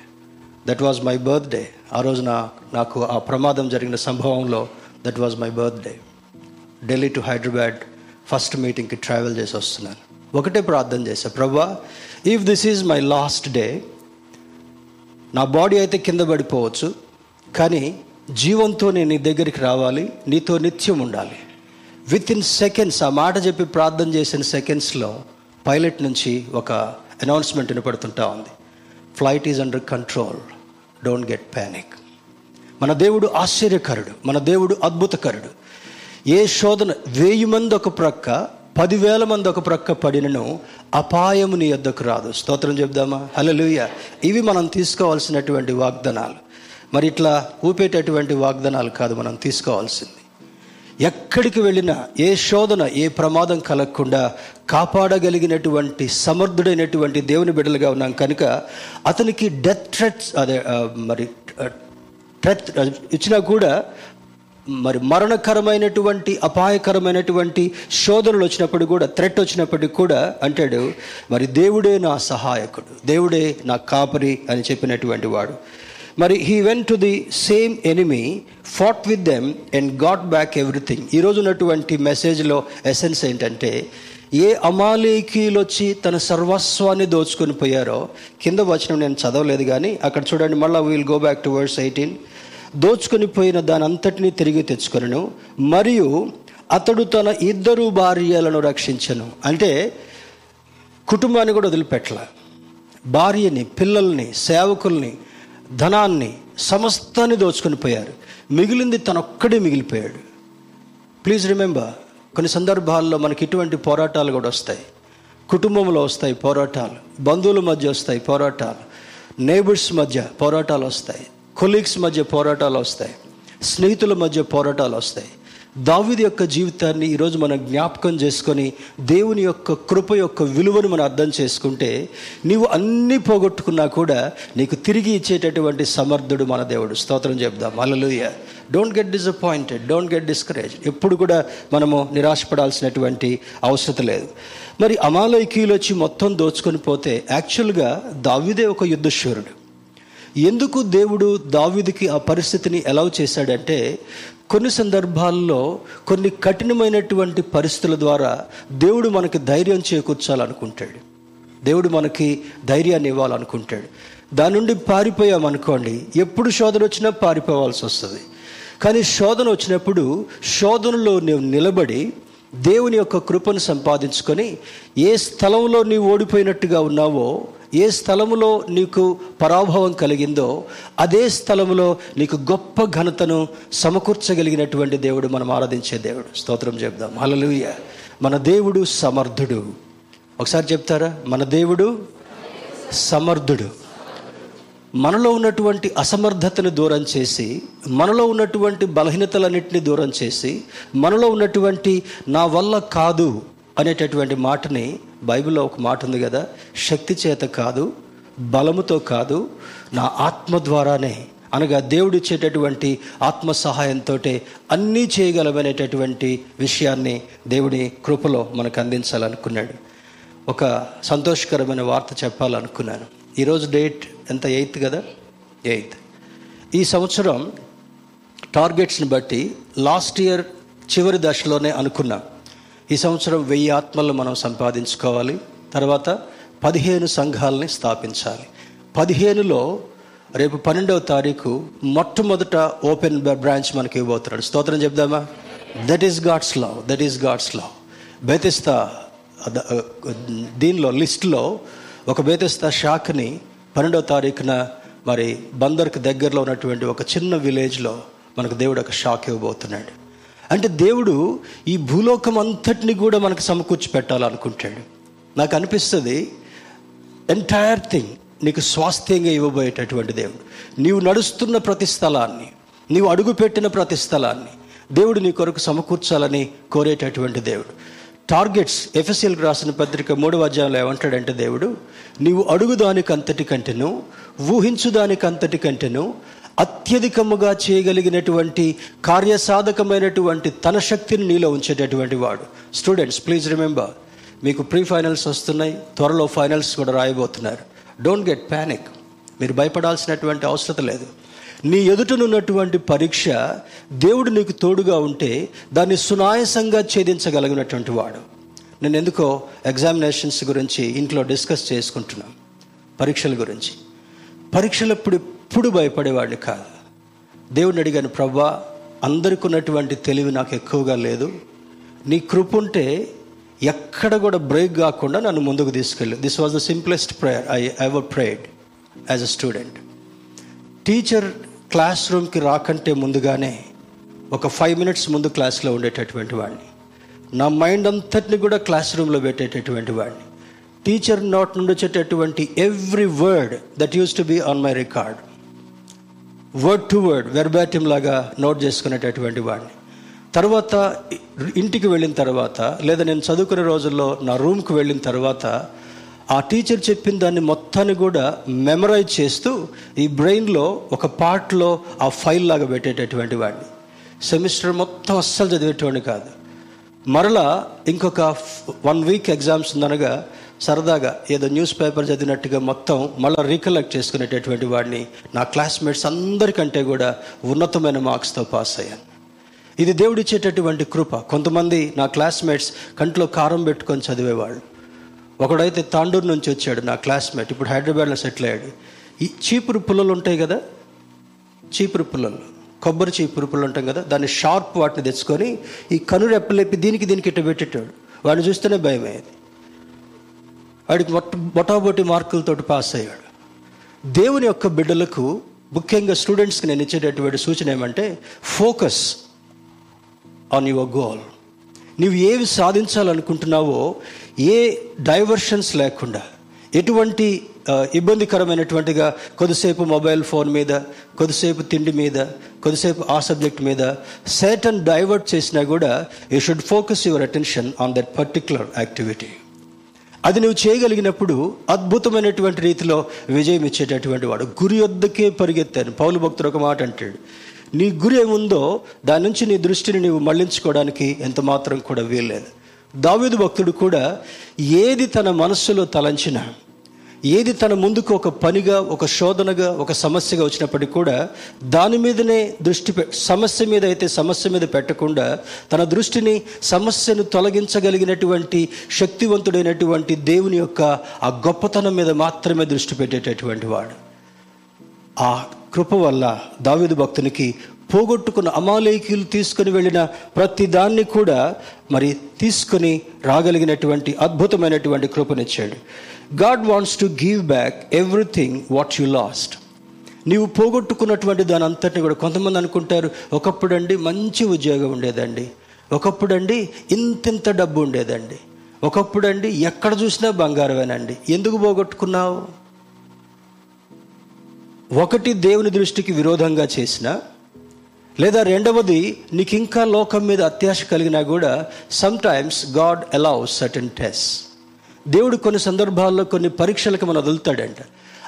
దట్ వాజ్ మై బర్త్డే ఆ రోజున నాకు ఆ ప్రమాదం జరిగిన సంభవంలో that was my birthday Delhi to Hyderabad first మీటింగ్కి ట్రావెల్ చేసి వస్తున్నాను. ఒకటే ప్రార్థన చేశా ప్రభా if this is my last day నా బాడీ అయితే కింద పడిపోవచ్చు కానీ జీవంతో నేను నీ దగ్గరికి రావాలి నీతో నిత్యం ఉండాలి. విత్ ఇన్ సెకండ్స్ ఆ మాట చెప్పి ప్రార్థన చేసిన సెకండ్స్లో పైలట్ నుంచి ఒక అనౌన్స్మెంట్ వినపడుతుంటా ఉంది. Flight is under control don't get panic మన దేవుడు ఆశ్చర్యకరుడు మన దేవుడు అద్భుతకరుడు. ఏ శోధన వేయి మంది ఒక ప్రక్క పదివేల మంది ఒక ప్రక్క పడినను అపాయము నీ యొద్దకు రాదు. స్తోత్రం చెప్దామా? హలలుయ ఇవి మనం తీసుకోవాల్సినటువంటి వాగ్దానాలు. మరి ఇట్లా ఊపేటటువంటి వాగ్దానాలు కాదు మనం తీసుకోవాల్సింది. ఎక్కడికి వెళ్ళినా ఏ శోధన ఏ ప్రమాదం కలగకుండా కాపాడగలిగినటువంటి సమర్థుడైనటువంటి దేవుని బిడ్డలుగా ఉన్నాం కనుక అతనికి డెత్ ట్రెట్స్ అదే మరి ట్రెత్ ఇచ్చినా కూడా మరి మరణకరమైనటువంటి అపాయకరమైనటువంటి శోధనలు వచ్చినప్పుడు కూడా థ్రెట్ వచ్చినప్పటికి కూడా అంటాడు మరి దేవుడే నా సహాయకుడు దేవుడే నా కాపరి అని చెప్పినటువంటి వాడు. మరి he went to the same enemy fought with them and got back everything ఈరోజు ఉన్నటువంటి మెసేజ్లో ఎసెన్స్ ఏంటంటే ఏ అమాలేకీలు వచ్చి తన సర్వస్వాన్ని దోచుకొని పోయారో కింద వచనం నేను చదవలేదు కానీ అక్కడ చూడండి మళ్ళీ we'll go back to verse eighteen దోచుకొని పోయిన దాని అంతటినీ తిరిగి తెచ్చుకొనను. మరియు అతడు తన ఇద్దరు భార్యలను రక్షించను. అంటే కుటుంబాన్ని కూడా వదిలిపెట్టల. భార్యని పిల్లల్ని సేవకుల్ని ధనాన్ని సమస్తాన్ని దోచుకొని పోయారు. మిగిలింది తనొక్కడే మిగిలిపోయాడు. ప్లీజ్ రిమెంబర్ కొన్ని సందర్భాల్లో మనకి ఇటువంటి పోరాటాలు కూడా వస్తాయి. కుటుంబంలో వస్తాయి పోరాటాలు. బంధువుల మధ్య వస్తాయి పోరాటాలు. నేబర్స్ మధ్య పోరాటాలు వస్తాయి. కొలీగ్స్ మధ్య పోరాటాలు వస్తాయి. స్నేహితుల మధ్య పోరాటాలు వస్తాయి. దావిది యొక్క జీవితాన్ని ఈరోజు మనం జ్ఞాపకం చేసుకొని దేవుని యొక్క కృప యొక్క విలువను మనం అర్థం చేసుకుంటే నీవు అన్నీ పోగొట్టుకున్నా కూడా నీకు తిరిగి ఇచ్చేటటువంటి సమర్థుడు మన దేవుడు. స్తోత్రం చెప్దాం. Hallelujah don't get disappointed don't get discourage ఎప్పుడు కూడా మనము నిరాశపడాల్సినటువంటి అవసరం లేదు. మరి అమాలయకీలు వచ్చి మొత్తం దోచుకొని పోతే యాక్చువల్గా దావిదే ఒక యుద్ధశూరుడు ఎందుకు దేవుడు దావిదికి ఆ పరిస్థితిని ఎలా చేశాడంటే కొన్ని సందర్భాల్లో కొన్ని కఠినమైనటువంటి పరిస్థితుల ద్వారా దేవుడు మనకి ధైర్యం చేకూర్చాలనుకుంటాడు. దేవుడు మనకి ధైర్యాన్ని ఇవ్వాలనుకుంటాడు. దాని నుండి పారిపోయామనుకోండి ఎప్పుడు శోధన వచ్చినా పారిపోవాల్సి వస్తుంది. కానీ శోధన వచ్చినప్పుడు శోధనలో నువ్వు నిలబడి దేవుని యొక్క కృపను సంపాదించుకొని ఏ స్థలంలో నీవు ఓడిపోయినట్టుగా ఉన్నావో ఏ స్థలములో నీకు పరాభవం కలిగిందో అదే స్థలములో నీకు గొప్ప ఘనతను సమకూర్చగలిగినటువంటి దేవుడు మనం ఆరాధించే దేవుడు. స్తోత్రం చెప్దాం. హల్లెలూయా. మన దేవుడు సమర్థుడు. ఒకసారి చెప్తారా? మన దేవుడు సమర్థుడు. మనలో ఉన్నటువంటి అసమర్థతను దూరం చేసి మనలో ఉన్నటువంటి బలహీనతలన్నింటినీ దూరం చేసి మనలో ఉన్నటువంటి నా వల్ల కాదు అనేటటువంటి మాటని బైబిల్లో ఒక మాట ఉంది కదా శక్తి చేత కాదు బలముతో కాదు నా ఆత్మ ద్వారానే. అనగా దేవుడు ఇచ్చేటటువంటి ఆత్మ సహాయంతో అన్నీ చేయగలమనేటటువంటి విషయాన్ని దేవుడి కృపలో మనకు అందించాలనుకున్నాడు. ఒక సంతోషకరమైన వార్త చెప్పాలనుకున్నాను. ఈరోజు డేట్ ఎంత? ఎయిత్ కదా? ఎయిత్. ఈ సంవత్సరం టార్గెట్స్ని బట్టి లాస్ట్ ఇయర్ చివరి దశలోనే అనుకున్నాం. ఈ సంవత్సరం వెయ్యి ఆత్మలను మనం సంపాదించుకోవాలి. తర్వాత పదిహేను సంఘాలని స్థాపించాలి. పదిహేనులో రేపు పన్నెండవ తారీఖు మొట్టమొదట ఓపెన్ బ్రాంచ్ మనకి ఇవ్వబోతున్నాడు. స్తోత్రం చెప్దామా? That is God's love that is God's love బేతిస్తా దీనిలో లిస్టులో ఒక బేతిస్తా షాక్ని పన్నెండవ తారీఖున మరి బందర్కి దగ్గరలో ఉన్నటువంటి ఒక చిన్న విలేజ్లో మనకు దేవుడు ఒక షాక్ ఇవ్వబోతున్నాడు. అంటే దేవుడు ఈ భూలోకం అంతటిని కూడా మనకు సమకూర్చి పెట్టాలనుకుంటాడు. నాకు అనిపిస్తుంది ఎంటైర్ థింగ్ నీకు స్వాస్థ్యంగా ఇవ్వబోయేటటువంటి దేవుడు. నీవు నడుస్తున్న ప్రతి స్థలాన్ని నీవు అడుగుపెట్టిన ప్రతి స్థలాన్ని దేవుడు నీ కొరకు సమకూర్చాలని కోరేటటువంటి దేవుడు. టార్గెట్స్ ఎఫ్ఎస్ఎల్ రాసిన పత్రిక మూడవ అధ్యాయంలో ఏమంటాడంటే దేవుడు నీవు అడుగుదానికంతటి కంటేను ఊహించుదానికంతటి కంటేను అత్యధికముగా చేయగలిగినటువంటి కార్యసాధకమైనటువంటి తన శక్తిని నీలో ఉంచేటటువంటి వాడు. స్టూడెంట్స్ ప్లీజ్ రిమెంబర్ మీకు ప్రీ ఫైనల్స్ వస్తున్నాయి త్వరలో ఫైనల్స్ కూడా రాయబోతున్నారు. డోంట్ గెట్ ప్యానిక్ మీరు భయపడాల్సినటువంటి అవసరం లేదు. నీ ఎదుటనున్నటువంటి పరీక్ష దేవుడు నీకు తోడుగా ఉంటే దాన్ని సునాయసంగా ఛేదించగలిగినటువంటి వాడు. నేను ఎందుకో ఎగ్జామినేషన్స్ గురించి ఇంట్లో డిస్కస్ చేసుకుంటున్నాను. పరీక్షల గురించి. పరీక్షలప్పుడు ఎప్పుడు భయపడేవాడిని కాదు. దేవుని అడిగాను ప్రవ్వా అందరికి ఉన్నటువంటి తెలివి నాకు ఎక్కువగా లేదు. నీ కృప ఉంటే ఎక్కడ కూడా బ్రేక్ కాకుండా నన్ను ముందుకు తీసుకెళ్ళి. This was the simplest prayer I ever prayed as a student teacher class రూమ్కి రాకంటే ముందుగానే ఒక ఫైవ్ మినిట్స్ ముందు క్లాస్లో ఉండేటటువంటి వాడిని. నా మైండ్ అంతటిని కూడా క్లాస్ రూమ్లో పెట్టేటటువంటి వాడిని. టీచర్ నోట్ నుండి వచ్చేటటువంటి every word that use to be on my record word to word verbatim లాగా నోట్ చేసుకునేటటువంటి వాడిని. తర్వాత ఇంటికి వెళ్ళిన తర్వాత లేదా నేను చదువుకునే రోజుల్లో నా రూమ్కి వెళ్ళిన తర్వాత ఆ టీచర్ చెప్పిన దాన్ని మొత్తాన్ని కూడా మెమరైజ్ చేస్తూ ఈ బ్రెయిన్లో ఒక పార్ట్లో ఆ ఫైల్ లాగా పెట్టేటటువంటి వాడిని. సెమిస్టర్ మొత్తం అస్సలు చదివేటువంటి కాదు. మరలా ఇంకొక వన్ వీక్ ఎగ్జామ్స్ ఉందనగా సరదాగా ఏదో న్యూస్ పేపర్ చదివినట్టుగా మొత్తం మళ్ళీ రీకలెక్ట్ చేసుకునేటటువంటి వాడిని నా క్లాస్మేట్స్ అందరికంటే కూడా ఉన్నతమైన మార్క్స్తో పాస్ అయ్యాను. ఇది దేవుడిచ్చేటటువంటి కృప. కొంతమంది నా క్లాస్మేట్స్ కంట్లో కారం పెట్టుకొని చదివేవాళ్ళు. ఒకడైతే తాండూరు నుంచి వచ్చాడు నా క్లాస్మేట్. ఇప్పుడు హైదరాబాద్లో సెటిల్ అయ్యాడు. ఈ చీపురు పుల్లలు ఉంటాయి కదా? చీపురు పుల్లలు. కొబ్బరి చీపురు పుల్లలు ఉంటాం కదా? దాన్ని షార్ప్ వాటిని తెచ్చుకొని ఈ కనురెప్పలేపి దీనికి దీనికి ఇట్ట పెట్టేటాడు. వాడిని చూస్తేనే భయం అయ్యేది వాడికి బొటాబొటి మార్కులతో పాస్ అయ్యాడు. దేవుని యొక్క బిడ్డలకు ముఖ్యంగా స్టూడెంట్స్కి నేను ఇచ్చేటటువంటి సూచన ఏమంటే ఫోకస్ ఆన్ యువర్ గోల్ నీవు ఏవి సాధించాలనుకుంటున్నావో ఏ డైవర్షన్స్ లేకుండా ఎటువంటి ఇబ్బందికరమైనటువంటిగా కొద్దిసేపు మొబైల్ ఫోన్ మీద కొద్దిసేపు తిండి మీద కొద్దిసేపు ఆ సబ్జెక్ట్ మీద సేటన్ డైవర్ట్ చేసినా కూడా you should focus your attention on that particular activity అది నువ్వు చేయగలిగినప్పుడు అద్భుతమైనటువంటి రీతిలో విజయం ఇచ్చేటటువంటి వాడు. గురి వద్దకే పరిగెత్తాను. పౌలు భక్తుడు ఒక మాట అంటాడు. నీ గురి ఏముందో దాని నుంచి నీ దృష్టిని నీవు మళ్ళించుకోవడానికి ఎంత మాత్రం కూడా వీల్లేదు. దావేది భక్తుడు కూడా ఏది తన మనస్సులో తలంచినా ఏది తన ముందుకు ఒక పనిగా ఒక శోధనగా ఒక సమస్యగా వచ్చినప్పటికీ కూడా దాని మీదనే దృష్టి సమస్య మీద అయితే సమస్య మీద పెట్టకుండా తన దృష్టిని సమస్యను తొలగించగలిగినటువంటి శక్తివంతుడైనటువంటి దేవుని యొక్క ఆ గొప్పతనం మీద మాత్రమే దృష్టి పెట్టేటటువంటి వాడు. ఆ కృప వల్ల దావిదు భక్తునికి పోగొట్టుకున్న అమాలేకీలు తీసుకుని వెళ్ళిన ప్రతి దాన్ని కూడా మరి తీసుకొని రాగలిగినటువంటి అద్భుతమైనటువంటి కృపనిచ్చాడు. God wants to give back everything what you lost నీవు పోగొట్టుకున్నటువంటి దాని అంతటిని కూడా కొంతమంది అనుకుంటారు ఒకప్పుడండి మంచి ఉద్యోగం ఉండేదండి ఒకప్పుడండి ఇంతింత డబ్బు ఉండేదండి ఒకప్పుడండి ఎక్కడ చూసినా బంగారమేనండి ఎందుకు పోగొట్టుకున్నావు? ఒకటి దేవుని దృష్టికి విరోధంగా చేసిన లేదా రెండవది నీకు ఇంకా లోకం మీద అత్యాశ కలిగినా కూడా sometimes God allows certain test దేవుడు కొన్ని సందర్భాల్లో కొన్ని పరీక్షలకు మనం వదులుతాడంట.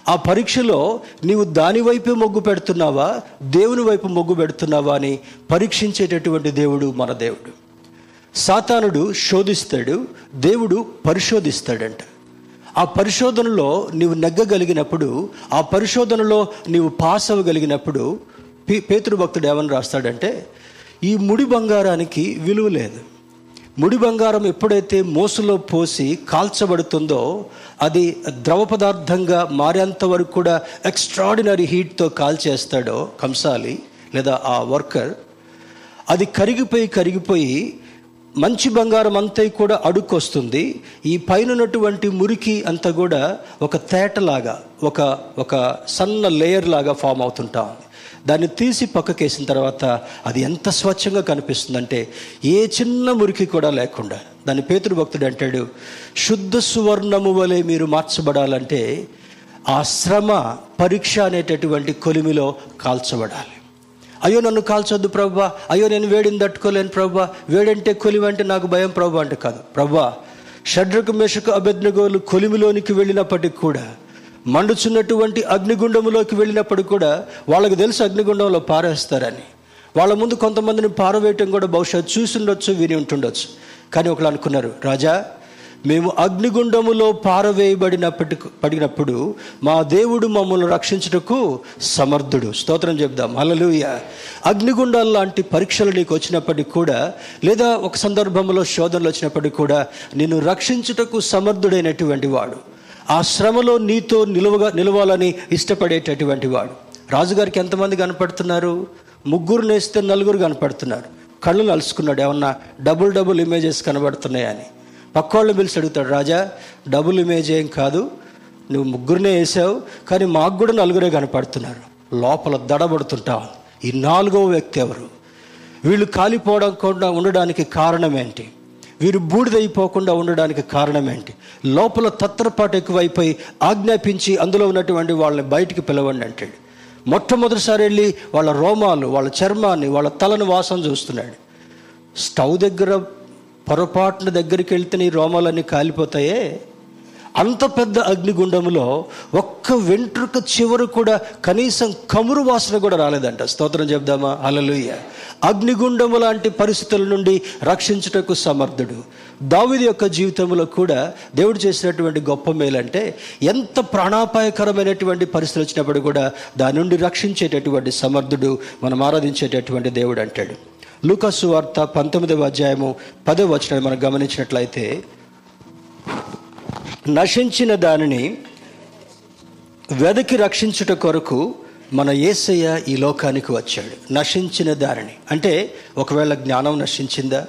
ఆ పరీక్షలో నీవు దాని వైపే మొగ్గు పెడుతున్నావా దేవుని వైపు మొగ్గు పెడుతున్నావా అని పరీక్షించేటటువంటి దేవుడు మన దేవుడు. సాతానుడు శోధిస్తాడు దేవుడు పరిశోధిస్తాడంట. ఆ పరిశోధనలో నీవు నెగ్గగలిగినప్పుడు ఆ పరిశోధనలో నీవు పాస్ అవ్వగలిగినప్పుడు పే పేతృభక్తుడు ఏమని రాస్తాడంటే ఈ ముడి బంగారానికి విలువ లేదు. ముడి బంగారం ఎప్పుడైతే మోసులో పోసి కాల్చబడుతుందో అది ద్రవ పదార్థంగా మారేంత వరకు కూడా ఎక్స్ట్రాడినరీ హీట్తో కాల్చేస్తాడో కంసాలి లేదా ఆ వర్కర్ అది కరిగిపోయి కరిగిపోయి మంచి బంగారం అంతా కూడా అడుక్కొస్తుంది. ఈ పైన ఉన్నటువంటి మురికి అంతా కూడా ఒక తేటలాగా ఒక ఒక సన్న లేయర్ లాగా ఫామ్ అవుతుంటాం. దాన్ని తీసి పక్కకేసిన తర్వాత అది ఎంత స్వచ్ఛంగా కనిపిస్తుందంటే ఏ చిన్న మురికి కూడా లేకుండా. దాని పేతుడు భక్తుడు అంటాడు శుద్ధ సువర్ణము వలె మీరు మార్చబడాలంటే ఆ శ్రమ పరీక్ష అనేటటువంటి కొలిమిలో కాల్చబడాలి. అయ్యో నన్ను కాల్చొద్దు ప్రభా అయ్యో నేను వేడిని తట్టుకోలేను ప్రభా వేడంటే కొలిమి అంటే నాకు భయం ప్రభా అంటే కాదు. ప్రభా షడ్రకు మెషకు అభెజ్ఞగోలు కొలిమిలోనికి వెళ్ళినప్పటికి కూడా మండుచున్నటువంటి అగ్నిగుండంలోకి వెళ్ళినప్పుడు కూడా వాళ్ళకి తెలుసు అగ్నిగుండంలో పారేస్తారని. వాళ్ళ ముందు కొంతమందిని పారవేయటం కూడా బహుశా చూసి ఉండొచ్చు విని ఉంటుండొచ్చు. కానీ ఒకళ్ళు అనుకున్నారు రాజా మేము అగ్నిగుండములో పారవేయబడినప్పటి పడినప్పుడు మా దేవుడు మమ్మల్ని రక్షించుటకు సమర్థుడు. స్తోత్రం చెప్దాం. అలలుయ అగ్నిగుండాల లాంటి పరీక్షలు నీకు వచ్చినప్పటికి కూడా లేదా ఒక సందర్భంలో శోధనలు వచ్చినప్పటికి కూడా నిన్ను రక్షించుటకు సమర్థుడైనటువంటి వాడు. ఆ శ్రమలో నీతో నిలువగా నిలవాలని ఇష్టపడేటటువంటి వాడు. రాజుగారికి ఎంతమంది కనపడుతున్నారు? ముగ్గురు నేస్తే నలుగురు కనపడుతున్నారు. కళ్ళు నలుసుకున్నాడు. ఏమన్నా డబుల్ డబుల్ ఇమేజెస్ కనబడుతున్నాయని. పక్కోళ్ళు పిలిచి అడుగుతాడు రాజా డబుల్ ఇమేజ్ ఏం కాదు. నువ్వు ముగ్గురునే వేసావు కానీ మాకు కూడా నలుగురే కనపడుతున్నారు. లోపల దడబడుతుంటావు ఈ నాలుగవ వ్యక్తి ఎవరు? వీళ్ళు కాలిపోవడం కూడా ఉండడానికి కారణం ఏంటి? వీరు బూడిదైపోకుండా ఉండడానికి కారణం ఏంటి లోపల తత్రపాటు ఎక్కువైపోయి ఆజ్ఞాపించి అందులో ఉన్నటువంటి వాళ్ళని బయటికి పిలవండి అంటాడు. మొట్టమొదటిసారి వెళ్ళి వాళ్ళ రోమాలు వాళ్ళ చర్మాన్ని వాళ్ళ తలను వాసన చూస్తున్నాడు. స్టవ్ దగ్గర పొరపాటున దగ్గరికి వెళ్తే నీ రోమాలన్నీ కాలిపోతాయే? అంత పెద్ద అగ్నిగుండంలో ఒక్క వెంట్రుక చివరు కూడా కనీసం కమురు వాసన కూడా రాలేదంట. స్తోత్రం చెప్దామా? అలలుయ్య అగ్నిగుండము లాంటి పరిస్థితుల నుండి రక్షించుటకు సమర్థుడు. దావిది యొక్క జీవితంలో కూడా దేవుడు చేసినటువంటి గొప్ప మేలంటే ఎంత ప్రాణాపాయకరమైనటువంటి పరిస్థితులు వచ్చినప్పుడు కూడా దాని నుండి రక్షించేటటువంటి సమర్థుడు మనం ఆరాధించేటటువంటి దేవుడు అంటాడు. లూకాసు వార్త పంతొమ్మిదవ అధ్యాయము పదవ వచనం మనం గమనించినట్లయితే నశించిన దానిని వెదకి రక్షించుట కొరకు మన ఏసయ్య ఈ లోకానికి వచ్చాడు. నశించిన దారిని. అంటే ఒకవేళ జ్ఞానం నశించిందా?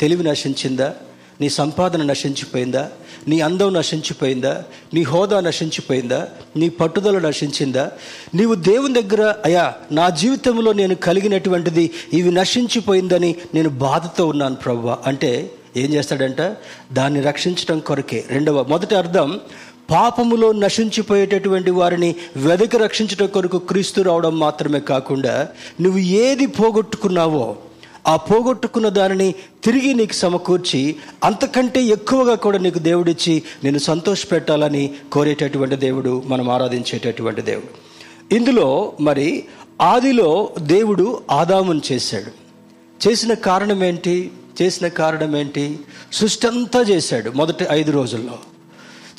తెలివి నశించిందా? నీ సంపాదన నశించిపోయిందా? నీ అందం నశించిపోయిందా? నీ హోదా నశించిపోయిందా? నీ పట్టుదల నశించిందా? నీవు దేవుని దగ్గర అయా నా జీవితంలో నేను కలిగినటువంటిది ఇవి నశించిపోయిందని నేను బాధతో ఉన్నాను ప్రవ్వ. అంటే ఏం చేస్తాడంట? దాన్ని రక్షించడం కొరకే. రెండవ మొదటి అర్థం పాపములో నశించిపోయేటటువంటి వారిని వెదకి రక్షించట కొరకు క్రీస్తు రావడం మాత్రమే కాకుండా నువ్వు ఏది పోగొట్టుకున్నావో ఆ పోగొట్టుకున్న దానిని తిరిగి నీకు సమకూర్చి అంతకంటే ఎక్కువగా కూడా నీకు దేవుడిచ్చి నేను సంతోషపెట్టాలని కోరేటటువంటి దేవుడు మనం ఆరాధించేటటువంటి దేవుడు. ఇందులో మరి ఆదిలో దేవుడు ఆదామును చేశాడు. చేసిన కారణం ఏంటి చేసిన కారణం ఏంటి సృష్టి అంతా చేశాడు మొదటి ఐదు రోజుల్లో.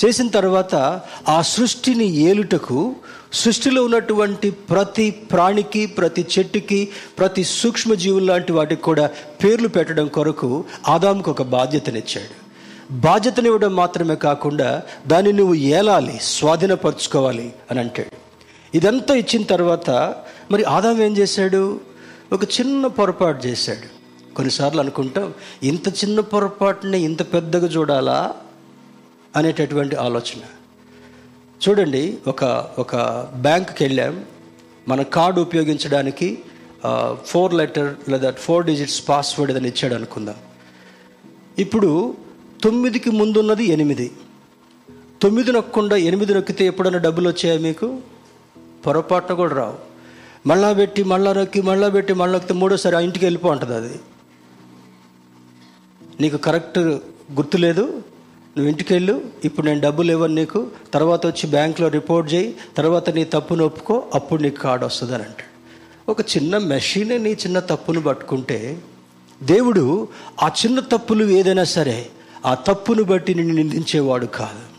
చేసిన తర్వాత ఆ సృష్టిని ఏలుటకు సృష్టిలో ఉన్నటువంటి ప్రతి ప్రాణికి ప్రతి చెట్టుకి ప్రతి సూక్ష్మజీవులు లాంటి వాటికి కూడా పేర్లు పెట్టడం కొరకు ఆదాముకు ఒక బాధ్యతనిచ్చాడు. బాధ్యతనివ్వడం మాత్రమే కాకుండా దాన్ని నువ్వు ఏలాలి స్వాధీనపరచుకోవాలి అని అంటాడు. ఇదంతా ఇచ్చిన తర్వాత మరి ఆదాం ఏం చేశాడు? ఒక చిన్న పొరపాటు చేశాడు. కొన్నిసార్లు అనుకుంటాం ఇంత చిన్న పొరపాటుని ఇంత పెద్దగా చూడాలా? అనేటటువంటి ఆలోచన. చూడండి ఒక ఒక బ్యాంక్కి వెళ్ళాం మన కార్డు ఉపయోగించడానికి ఫోర్ లెటర్ లేదా ఫోర్ డిజిట్స్ పాస్వర్డ్ ఏదైనా ఇచ్చాడు అనుకుందాం. ఇప్పుడు తొమ్మిదికి ముందున్నది ఎనిమిది. తొమ్మిది నొక్కకుండా ఎనిమిది నొక్కితే ఎప్పుడైనా డబ్బులు వచ్చాయా మీకు? పొరపాటున కూడా రావు. మళ్ళా పెట్టి మళ్ళా నొక్కి మళ్ళా పెట్టి మళ్ళా నొక్కితే మూడోసారి ఆ ఇంటికి వెళ్ళిపో ఉంటుంది అది. నీకు కరెక్ట్ గుర్తులేదు? నువ్వు ఇంటికి వెళ్ళు ఇప్పుడు నేను డబ్బులు ఇవ్వను నీకు తర్వాత వచ్చి బ్యాంక్లో రిపోర్ట్ చేయి తర్వాత నీ తప్పును ఒప్పుకో అప్పుడు నీకు కార్డు వస్తుంది అని అంటాడు. ఒక చిన్న మెషినే నీ చిన్న తప్పును పట్టుకుంటే దేవుడు ఆ చిన్న తప్పులు ఏదైనా సరే ఆ తప్పును బట్టి నిన్ను నిందించేవాడు కాదు.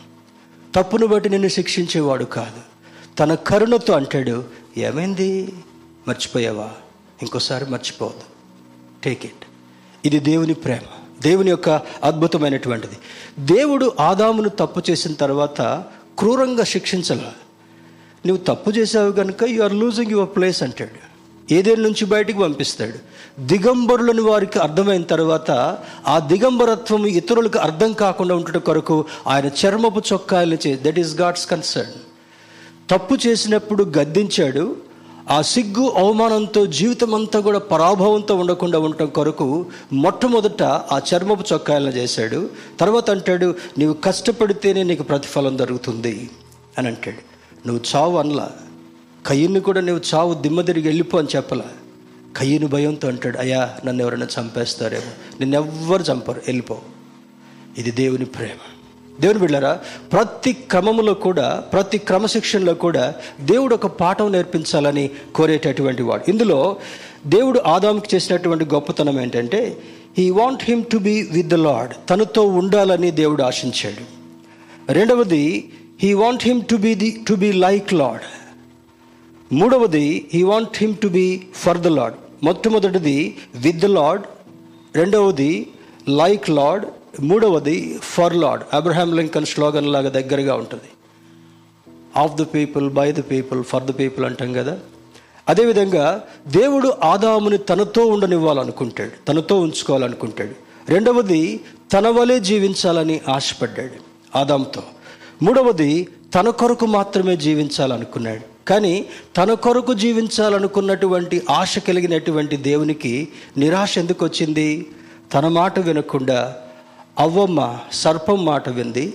తప్పును బట్టి నిన్ను శిక్షించేవాడు కాదు. తన కరుణతో అంటాడు ఏమైంది? మర్చిపోయావా? ఇంకోసారి మర్చిపోవద్దు. టేక్ ఇట్ ఇది దేవుని ప్రేమ. దేవుని యొక్క అద్భుతమైనటువంటిది. దేవుడు ఆదామును తప్పు చేసిన తర్వాత క్రూరంగా శిక్షించాల. నువ్వు తప్పు చేసావు కనుక you are losing your place అంటాడు. ఏదేళ్ళ నుంచి బయటికి పంపిస్తాడు? దిగంబరులను వారికి అర్థమైన తర్వాత ఆ దిగంబరత్వం ఇతరులకు అర్థం కాకుండా ఉండటం కొరకు ఆయన చర్మపు చొక్కాయలు చే దట్ ఈస్ గాడ్స్ కన్సర్న్ తప్పు చేసినప్పుడు గద్దించాడు ఆ సిగ్గు అవమానంతో జీవితం అంతా కూడా పరాభవంతో ఉండకుండా ఉండటం కొరకు మొట్టమొదట ఆ చర్మపు చొక్కాయలను చేశాడు. తర్వాత అంటాడు నీవు కష్టపడితేనే నీకు ప్రతిఫలం దొరుకుతుంది అని అంటాడు. నువ్వు చావు అనలా. కయ్యను కూడా నువ్వు చావు దిమ్మ తిరిగి వెళ్ళిపో అని చెప్పలా. కయ్యను భయంతో అంటాడు అయ్యా నన్ను ఎవరైనా చంపేస్తారేమో. నిన్నెవ్వరు చంపరు. వెళ్ళిపో. ఇది దేవుని ప్రేమ. దేవుని బిళ్ళారా ప్రతి క్రమములో కూడా ప్రతి క్రమశిక్షణలో కూడా దేవుడు ఒక పాఠం నేర్పించాలని కోరేటటువంటి వాడు. ఇందులో దేవుడు ఆదాంకి చేసినటువంటి గొప్పతనం ఏంటంటే he want him to be with the Lord తనతో ఉండాలని దేవుడు ఆశించాడు. రెండవది he want him to be the to be like Lord మూడవది he want him to be for the Lord మొట్టమొదటిది విత్ ద లాడ్ రెండవది లైక్ లాడ్ మూడవది for Lord Abraham Lincoln slogan లాగా దగ్గరగా ఉంటుంది. Of the people by the people for the people అంటాం కదా. అదేవిధంగా దేవుడు ఆదాముని తనతో ఉండనివ్వాలనుకుంటాడు తనతో ఉంచుకోవాలనుకుంటాడు. రెండవది తన వలె జీవించాలని ఆశపడ్డాడు ఆదాంతో మూడవది తన కొరకు మాత్రమే జీవించాలనుకున్నాడు. కానీ తన కొరకు జీవించాలనుకున్నటువంటి ఆశ కలిగినటువంటి దేవునికి నిరాశ ఎందుకు వచ్చింది? తన మాట వినకుండా అవ్వమ్మ సర్పం మాట వింది.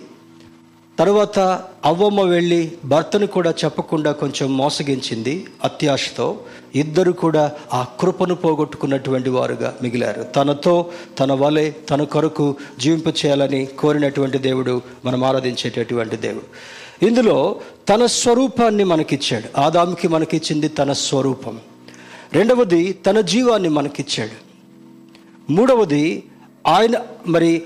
తర్వాత అవ్వమ్మ వెళ్ళి భర్తను కూడా చెప్పకుండా కొంచెం మోసగించింది అత్యాశతో. ఇద్దరు కూడా ఆ కృపను పోగొట్టుకున్నటువంటి వారుగా మిగిలారు. తనతో తన వలె తన కొరకు జీవింప చేయాలని కోరినటువంటి దేవుడు మనం ఆరాధించేటటువంటి దేవుడు. ఇందులో తన స్వరూపాన్ని మనకిచ్చాడు. ఆదాముకి మనకిచ్చింది తన స్వరూపం. రెండవది తన జీవాన్ని మనకిచ్చాడు. మూడవది ఆయన మరి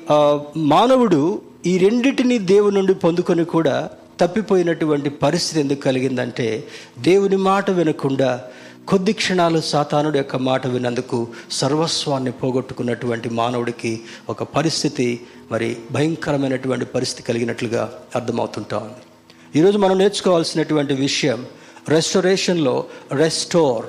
మానవుడు ఈ రెండింటిని దేవుని నుండి పొందుకొని కూడా తప్పిపోయినటువంటి పరిస్థితి ఎందుకు కలిగిందంటే దేవుని మాట వినకుండా కొద్ది క్షణాలు సాతానుడి యొక్క మాట వినందుకు సర్వస్వాన్ని పోగొట్టుకున్నటువంటి మానవుడికి ఒక పరిస్థితి మరి భయంకరమైనటువంటి పరిస్థితి కలిగినట్లుగా అర్థమవుతుంటా ఉంది. ఈరోజు మనం నేర్చుకోవాల్సినటువంటి విషయం రెస్టోరేషన్లో రెస్టోర్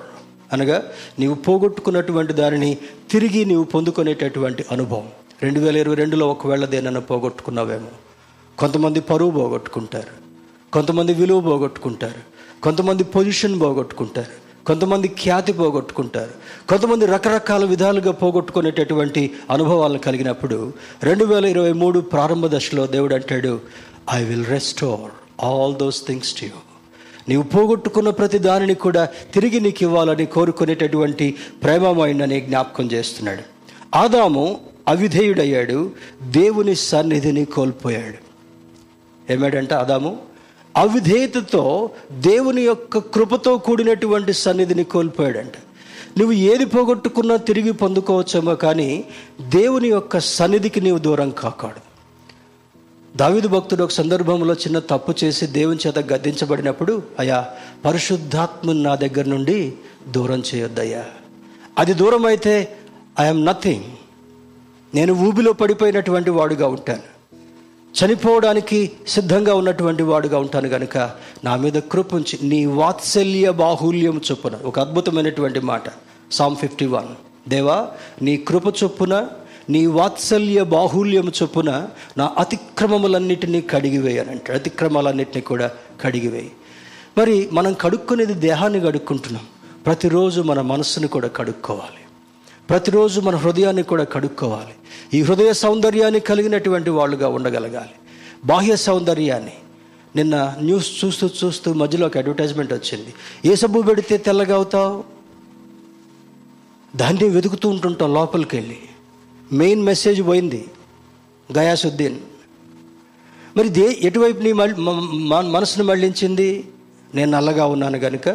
అనగా నీవు పోగొట్టుకున్నటువంటి దానిని తిరిగి నీవు పొందుకునేటటువంటి అనుభవం. రెండు వేల ఇరవై రెండులో ఒకవేళ దేనన్నా పోగొట్టుకున్నావేమో. కొంతమంది పరువు పోగొట్టుకుంటారు. కొంతమంది విలువ పోగొట్టుకుంటారు. కొంతమంది పొజిషన్ పోగొట్టుకుంటారు. కొంతమంది ఖ్యాతి పోగొట్టుకుంటారు. కొంతమంది రకరకాల విధాలుగా పోగొట్టుకునేటటువంటి అనుభవాలను కలిగినప్పుడు రెండు వేల ఇరవై మూడు ప్రారంభ దశలో దేవుడు అంటాడు I will restore all those things to you నీవు పోగొట్టుకున్న ప్రతి దానిని కూడా తిరిగి నీకు ఇవ్వాలని కోరుకునేటటువంటి ప్రేమమైందని జ్ఞాపకం చేస్తున్నాడు. ఆదాము అవిధేయుడయ్యాడు దేవుని సన్నిధిని కోల్పోయాడు. ఏమాడంటే ఆదాము? అవిధేయతతో దేవుని యొక్క కృపతో కూడినటువంటి సన్నిధిని కోల్పోయాడంట. నువ్వు ఏది పోగొట్టుకున్నా తిరిగి పొందుకోవచ్చేమో కానీ దేవుని యొక్క సన్నిధికి నీవు దూరం కాకాడు దావిదు భక్తుడు ఒక సందర్భంలో చిన్న తప్పు చేసి దేవుని చేత గద్దించబడినప్పుడు అయ్యా పరిశుద్ధాత్మను నా దగ్గర నుండి దూరం చేయొద్దయ్యా. అది దూరం అయితే ఐఎమ్ నథింగ్ నేను ఊబిలో పడిపోయినటువంటి వాడుగా ఉంటాను. చనిపోవడానికి సిద్ధంగా ఉన్నటువంటి వాడుగా ఉంటాను కనుక నా మీద కృపించి నీ వాత్సల్య బాహుల్యం చొప్పున ఒక అద్భుతమైనటువంటి మాట సామ్ ఫిఫ్టీ వన్ దేవా నీ కృప చొప్పున నీ వాత్సల్య బాహుల్యం చొప్పున నా అతిక్రమములన్నిటినీ కడిగివేయనంటే అతిక్రమాలన్నిటినీ కూడా కడిగివేయి. మరి మనం కడుక్కునేది దేహాన్ని కడుక్కుంటున్నాం. ప్రతిరోజు మన మనస్సును కూడా కడుక్కోవాలి. ప్రతిరోజు మన హృదయాన్ని కూడా కడుక్కోవాలి. ఈ హృదయ సౌందర్యాన్ని కలిగినటువంటి వాళ్ళుగా ఉండగలగాలి. బాహ్య సౌందర్యాన్ని. నిన్న న్యూస్ చూస్తూ చూస్తూ మధ్యలో ఒక అడ్వర్టైజ్మెంట్ వచ్చింది. ఏ సబ్బు పెడితే తెల్లగా అవుతావు? దాన్ని వెతుకుతూ ఉంటుంటాం లోపలికి వెళ్ళి మెయిన్ మెసేజ్ పోయింది గయాసుద్దీన్. మరి దే ఎటువైపు నీ మళ్ళీ మనసును మళ్ళించింది? నేను నల్లగా ఉన్నాను కనుక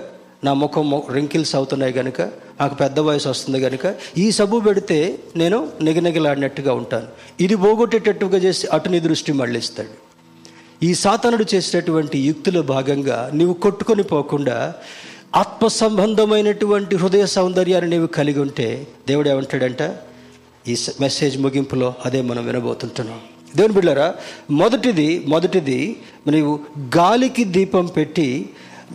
నా ముఖం రింకిల్స్ అవుతున్నాయి కనుక నాకు పెద్ద వయసు వస్తుంది కనుక ఈ సబ్బు పెడితే నేను నిగనిగలాడినట్టుగా ఉంటాను. ఇది పోగొట్టేటట్టుగా చేసి అటు నీ దృష్టి మళ్ళిస్తాడు. ఈ సాతనుడు చేసేటటువంటి యుక్తిలో భాగంగా నీవు కొట్టుకొని పోకుండా ఆత్మ సంబంధమైనటువంటి హృదయ సౌందర్యాన్ని నీవు కలిగి ఉంటే దేవుడు ఏమంటాడంట? ఈ మెసేజ్ ముగింపులో అదే మనం వినబోతుంటున్నాం. దేవుని బిళ్ళరా మొదటిది మొదటిది నీవు గాలికి దీపం పెట్టి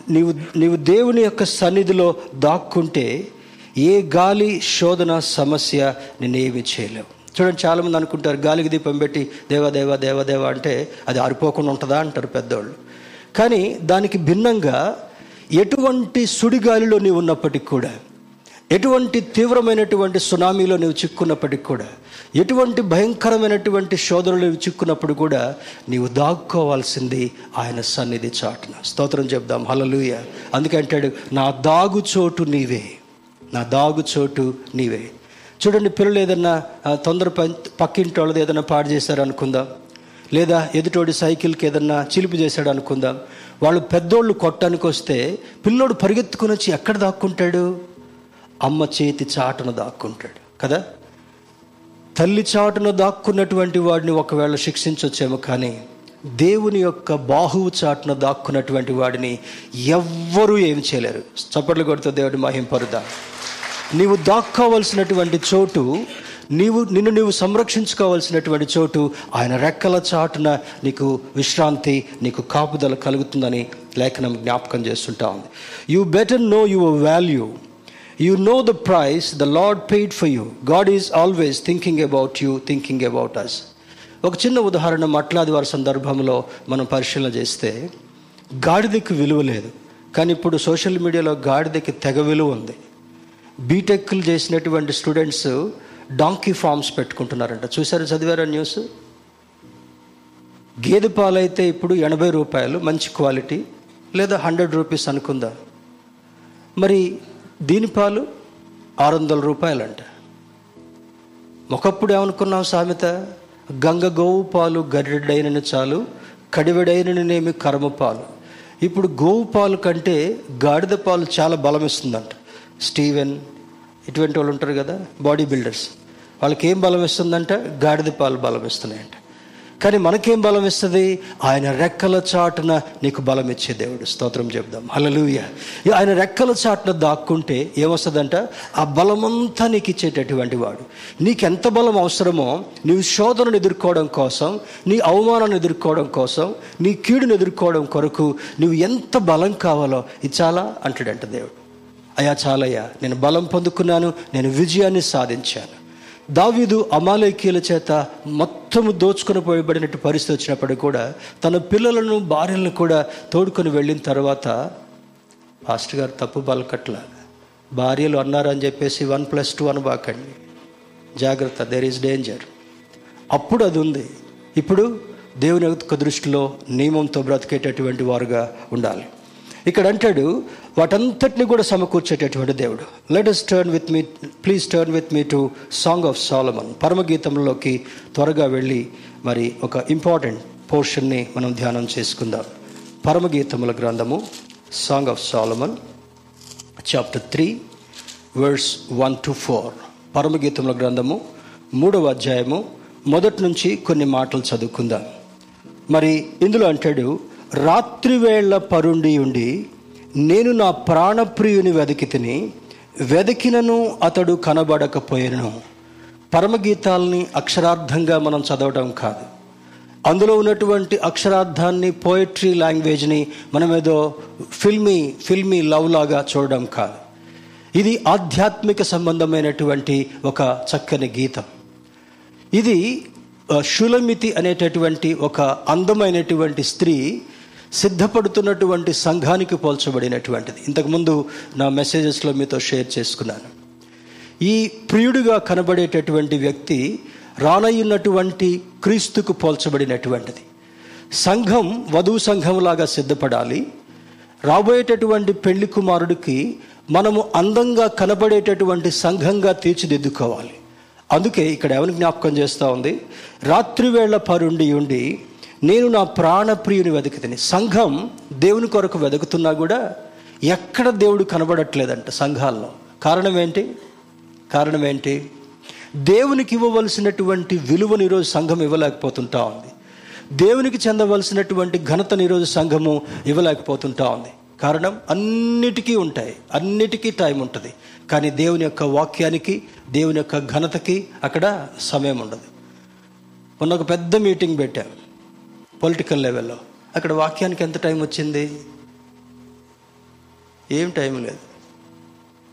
నీవు నీవు దేవుని యొక్క సన్నిధిలో దాక్కుంటే ఏ గాలి శోధన సమస్య నేనేమి చేయలేవు. చూడండి చాలామంది అనుకుంటారు గాలికి దీపం పెట్టి దేవా దేవా దేవా దేవా అంటే అది ఆరిపోకుండా ఉంటుందా అంటారు పెద్దవాళ్ళు కానీ దానికి భిన్నంగా ఎటువంటి సుడిగాలిలో నీవు ఉన్నప్పటికీ కూడా ఎటువంటి తీవ్రమైనటువంటి సునామీలో నువ్వు చిక్కున్నప్పటికి కూడా ఎటువంటి భయంకరమైనటువంటి శోధనలు చిక్కున్నప్పుడు కూడా నీవు దాక్కోవాల్సింది ఆయన సన్నిధి చాటున. స్తోత్రం చెప్దాం. హలలుయ అందుకే అంటాడు నా దాగు చోటు నీవే. నా దాగు చోటు నీవే. చూడండి పిల్లలు ఏదన్నా తొందర పక్కింటి వాళ్ళది ఏదైనా పాడు చేశారు అనుకుందాం లేదా ఎదుటోడి సైకిల్కి ఏదన్నా చిలుపు చేశాడు అనుకుందాం వాళ్ళు పెద్దోళ్ళు కొట్టడానికి వస్తే పిల్లోడు పరిగెత్తుకుని వచ్చి ఎక్కడ దాక్కుంటాడు? అమ్మ చేతి చాటున దాక్కుంటాడు. కదా? తల్లి చాటున దాక్కున్నటువంటి వాడిని ఒకవేళ శిక్షించొచ్చేమో కానీ దేవుని యొక్క బాహువు చాటున దాక్కున్నటువంటి వాడిని ఎవ్వరూ ఏమి చేయలేరు. చప్పట్లు కొడుతూ దేవుడి మహింపరుదా నీవు దాక్కోవలసినటువంటి చోటు నీవు నిన్ను నీవు సంరక్షించుకోవాల్సినటువంటి చోటు ఆయన రెక్కల చాటున నీకు విశ్రాంతి నీకు కాపుదల కలుగుతుందని లేఖనం జ్ఞాపకం చేస్తుంటా ఉంది. You better know your value you know the price the Lord paid for you God is always thinking about you thinking about us ఒక చిన్న ఉదాహరణ మట్లాది వారి సందర్భంలో మనం పరిశీలన చేస్తే గాడిదకి విలువ లేదు. కానీ ఇప్పుడు సోషల్ మీడియాలో గాడిదకి తెగ విలువ ఉంది. బీటెక్లు చేసినటువంటి స్టూడెంట్స్ డాంకీ ఫార్మ్స్ పెట్టుకుంటున్నారంట. చూసారు చదివారా న్యూస్? గేదె పాలైతే ఇప్పుడు ఎనభై రూపాయలు మంచి క్వాలిటీ లేదా హండ్రెడ్ రూపీస్ అనుకుందా? మరి దీని పాలు ఆరు వందల రూపాయలంట. ఒకప్పుడు ఏమనుకున్నాం సామెత? గంగ గోవు పాలు గరిడైనను చాలు కడివెడైననేమి కర్మ పాలు. ఇప్పుడు గోవు పాలు కంటే గాడిద పాలు చాలా బలం ఇస్తుందంట స్టీవెన్ ఇటువంటి వాళ్ళు ఉంటారు కదా బాడీ బిల్డర్స్. వాళ్ళకి ఏం బలం ఇస్తుందంట గాడిద పాలు బలం ఇస్తున్నాయంట కానీ మనకేం బలం ఇస్తుంది? ఆయన రెక్కల చాటున నీకు బలం ఇచ్చే దేవుడు. స్తోత్రం చెప్దాం. హలలుయ ఆయన రెక్కల చాటున దాక్కుంటే ఏమొస్తుందంట? ఆ బలమంతా నీకు ఇచ్చేటటువంటి వాడు. నీకు ఎంత బలం అవసరమో నీవు శోధనను ఎదుర్కోవడం కోసం నీ అవమానాన్ని ఎదుర్కోవడం కోసం నీ కీడును ఎదుర్కోవడం కొరకు నువ్వు ఎంత బలం కావాలో ఇది చాలా అంటాడంట దేవుడు. అయా చాలయ్యా నేను బలం పొందుకున్నాను నేను విజయాన్ని సాధించాను. దావీదు అమాలయకీల చేత మొత్తము దోచుకొని పోయబడినట్టు పరిస్థితి వచ్చినప్పుడు కూడా తన పిల్లలను భార్యలను కూడా తోడుకొని వెళ్ళిన తర్వాత పాస్టర్ గారు తప్పు బలకట్ల భార్యలు అన్నారని చెప్పేసి వన్ ప్లస్ టూ అనబాకండి జాగ్రత్త దెర్ ఈజ్ డేంజర్ అప్పుడు అది ఉంది. ఇప్పుడు దేవుని యొక్క దృష్టిలో నియమంతో బ్రతికేటటువంటి వారుగా ఉండాలి. ఇక్కడ అంటాడు వాటంతటిని కూడా సమకూర్చేటటువంటి దేవుడు. Let us turn with me please turn with me to Song of Solomon పరమగీతంలోకి త్వరగా వెళ్ళి మరి ఒక ఇంపార్టెంట్ పోర్షన్ని మనం ధ్యానం చేసుకుందాం. పరమగీతముల గ్రంథము Song of Solomon chapter three verse one two four పరమగీతముల గ్రంథము మూడవ అధ్యాయము మొదటి నుంచి కొన్ని మాటలు చదువుకుందాం. మరి ఇందులో అంటాడు రాత్రివేళ పరుండి ఉండి నేను నా ప్రాణప్రియుని వెతికి తిని వెతికినను అతడు కనబడకపోయాను. పరమగీతాల్ని అక్షరార్థంగా మనం చదవడం కాదు. అందులో ఉన్నటువంటి అక్షరార్థాన్ని పోయిట్రీ లాంగ్వేజ్ని మనం ఏదో ఫిల్మీ ఫిల్మీ లవ్ లాగా చూడడం కాదు. ఇది ఆధ్యాత్మిక సంబంధమైనటువంటి ఒక చక్కని గీతం. ఇది షులమితి అనేటటువంటి ఒక అందమైనటువంటి స్త్రీ సిద్ధపడుతున్నటువంటి సంఘానికి పోల్చబడినటువంటిది. ఇంతకుముందు నా మెసేజెస్లో మీతో షేర్ చేసుకున్నాను. ఈ ప్రియుడిగా కనబడేటటువంటి వ్యక్తి రానయ్యున్నటువంటి క్రీస్తుకు పోల్చబడినటువంటిది. సంఘం వధువు సంఘంలాగా సిద్ధపడాలి. రాబోయేటటువంటి పెళ్ళి కుమారుడికి మనము అందంగా కనబడేటటువంటి సంఘంగా తీర్చిదిద్దుకోవాలి. అందుకే ఇక్కడ ఎవరి జ్ఞాపకం చేస్తూ ఉంది? రాత్రివేళ పరుండి ఉండి నేను నా ప్రాణప్రియుని వెతుకుతిని సంఘం దేవుని కొరకు వెతుకుతున్నా కూడా ఎక్కడ దేవుడు కనబడట్లేదంట సంఘాల్లో. కారణం ఏంటి? కారణం ఏంటి? దేవునికి ఇవ్వవలసినటువంటి విలువను ఈరోజు సంఘం ఇవ్వలేకపోతుంటా ఉంది. దేవునికి చెందవలసినటువంటి ఘనతను ఈరోజు సంఘము ఇవ్వలేకపోతుంటా ఉంది. కారణం అన్నిటికీ ఉంటాయి. అన్నిటికీ టైం ఉంటుంది. కానీ దేవుని యొక్క వాక్యానికి దేవుని యొక్క ఘనతకి అక్కడ సమయం ఉండదు. మొన్న ఒక పెద్ద మీటింగ్ పెట్టాను పొలిటికల్ లెవెల్లో. అక్కడ వాక్యానికి ఎంత టైం వచ్చింది? ఏం టైం లేదు.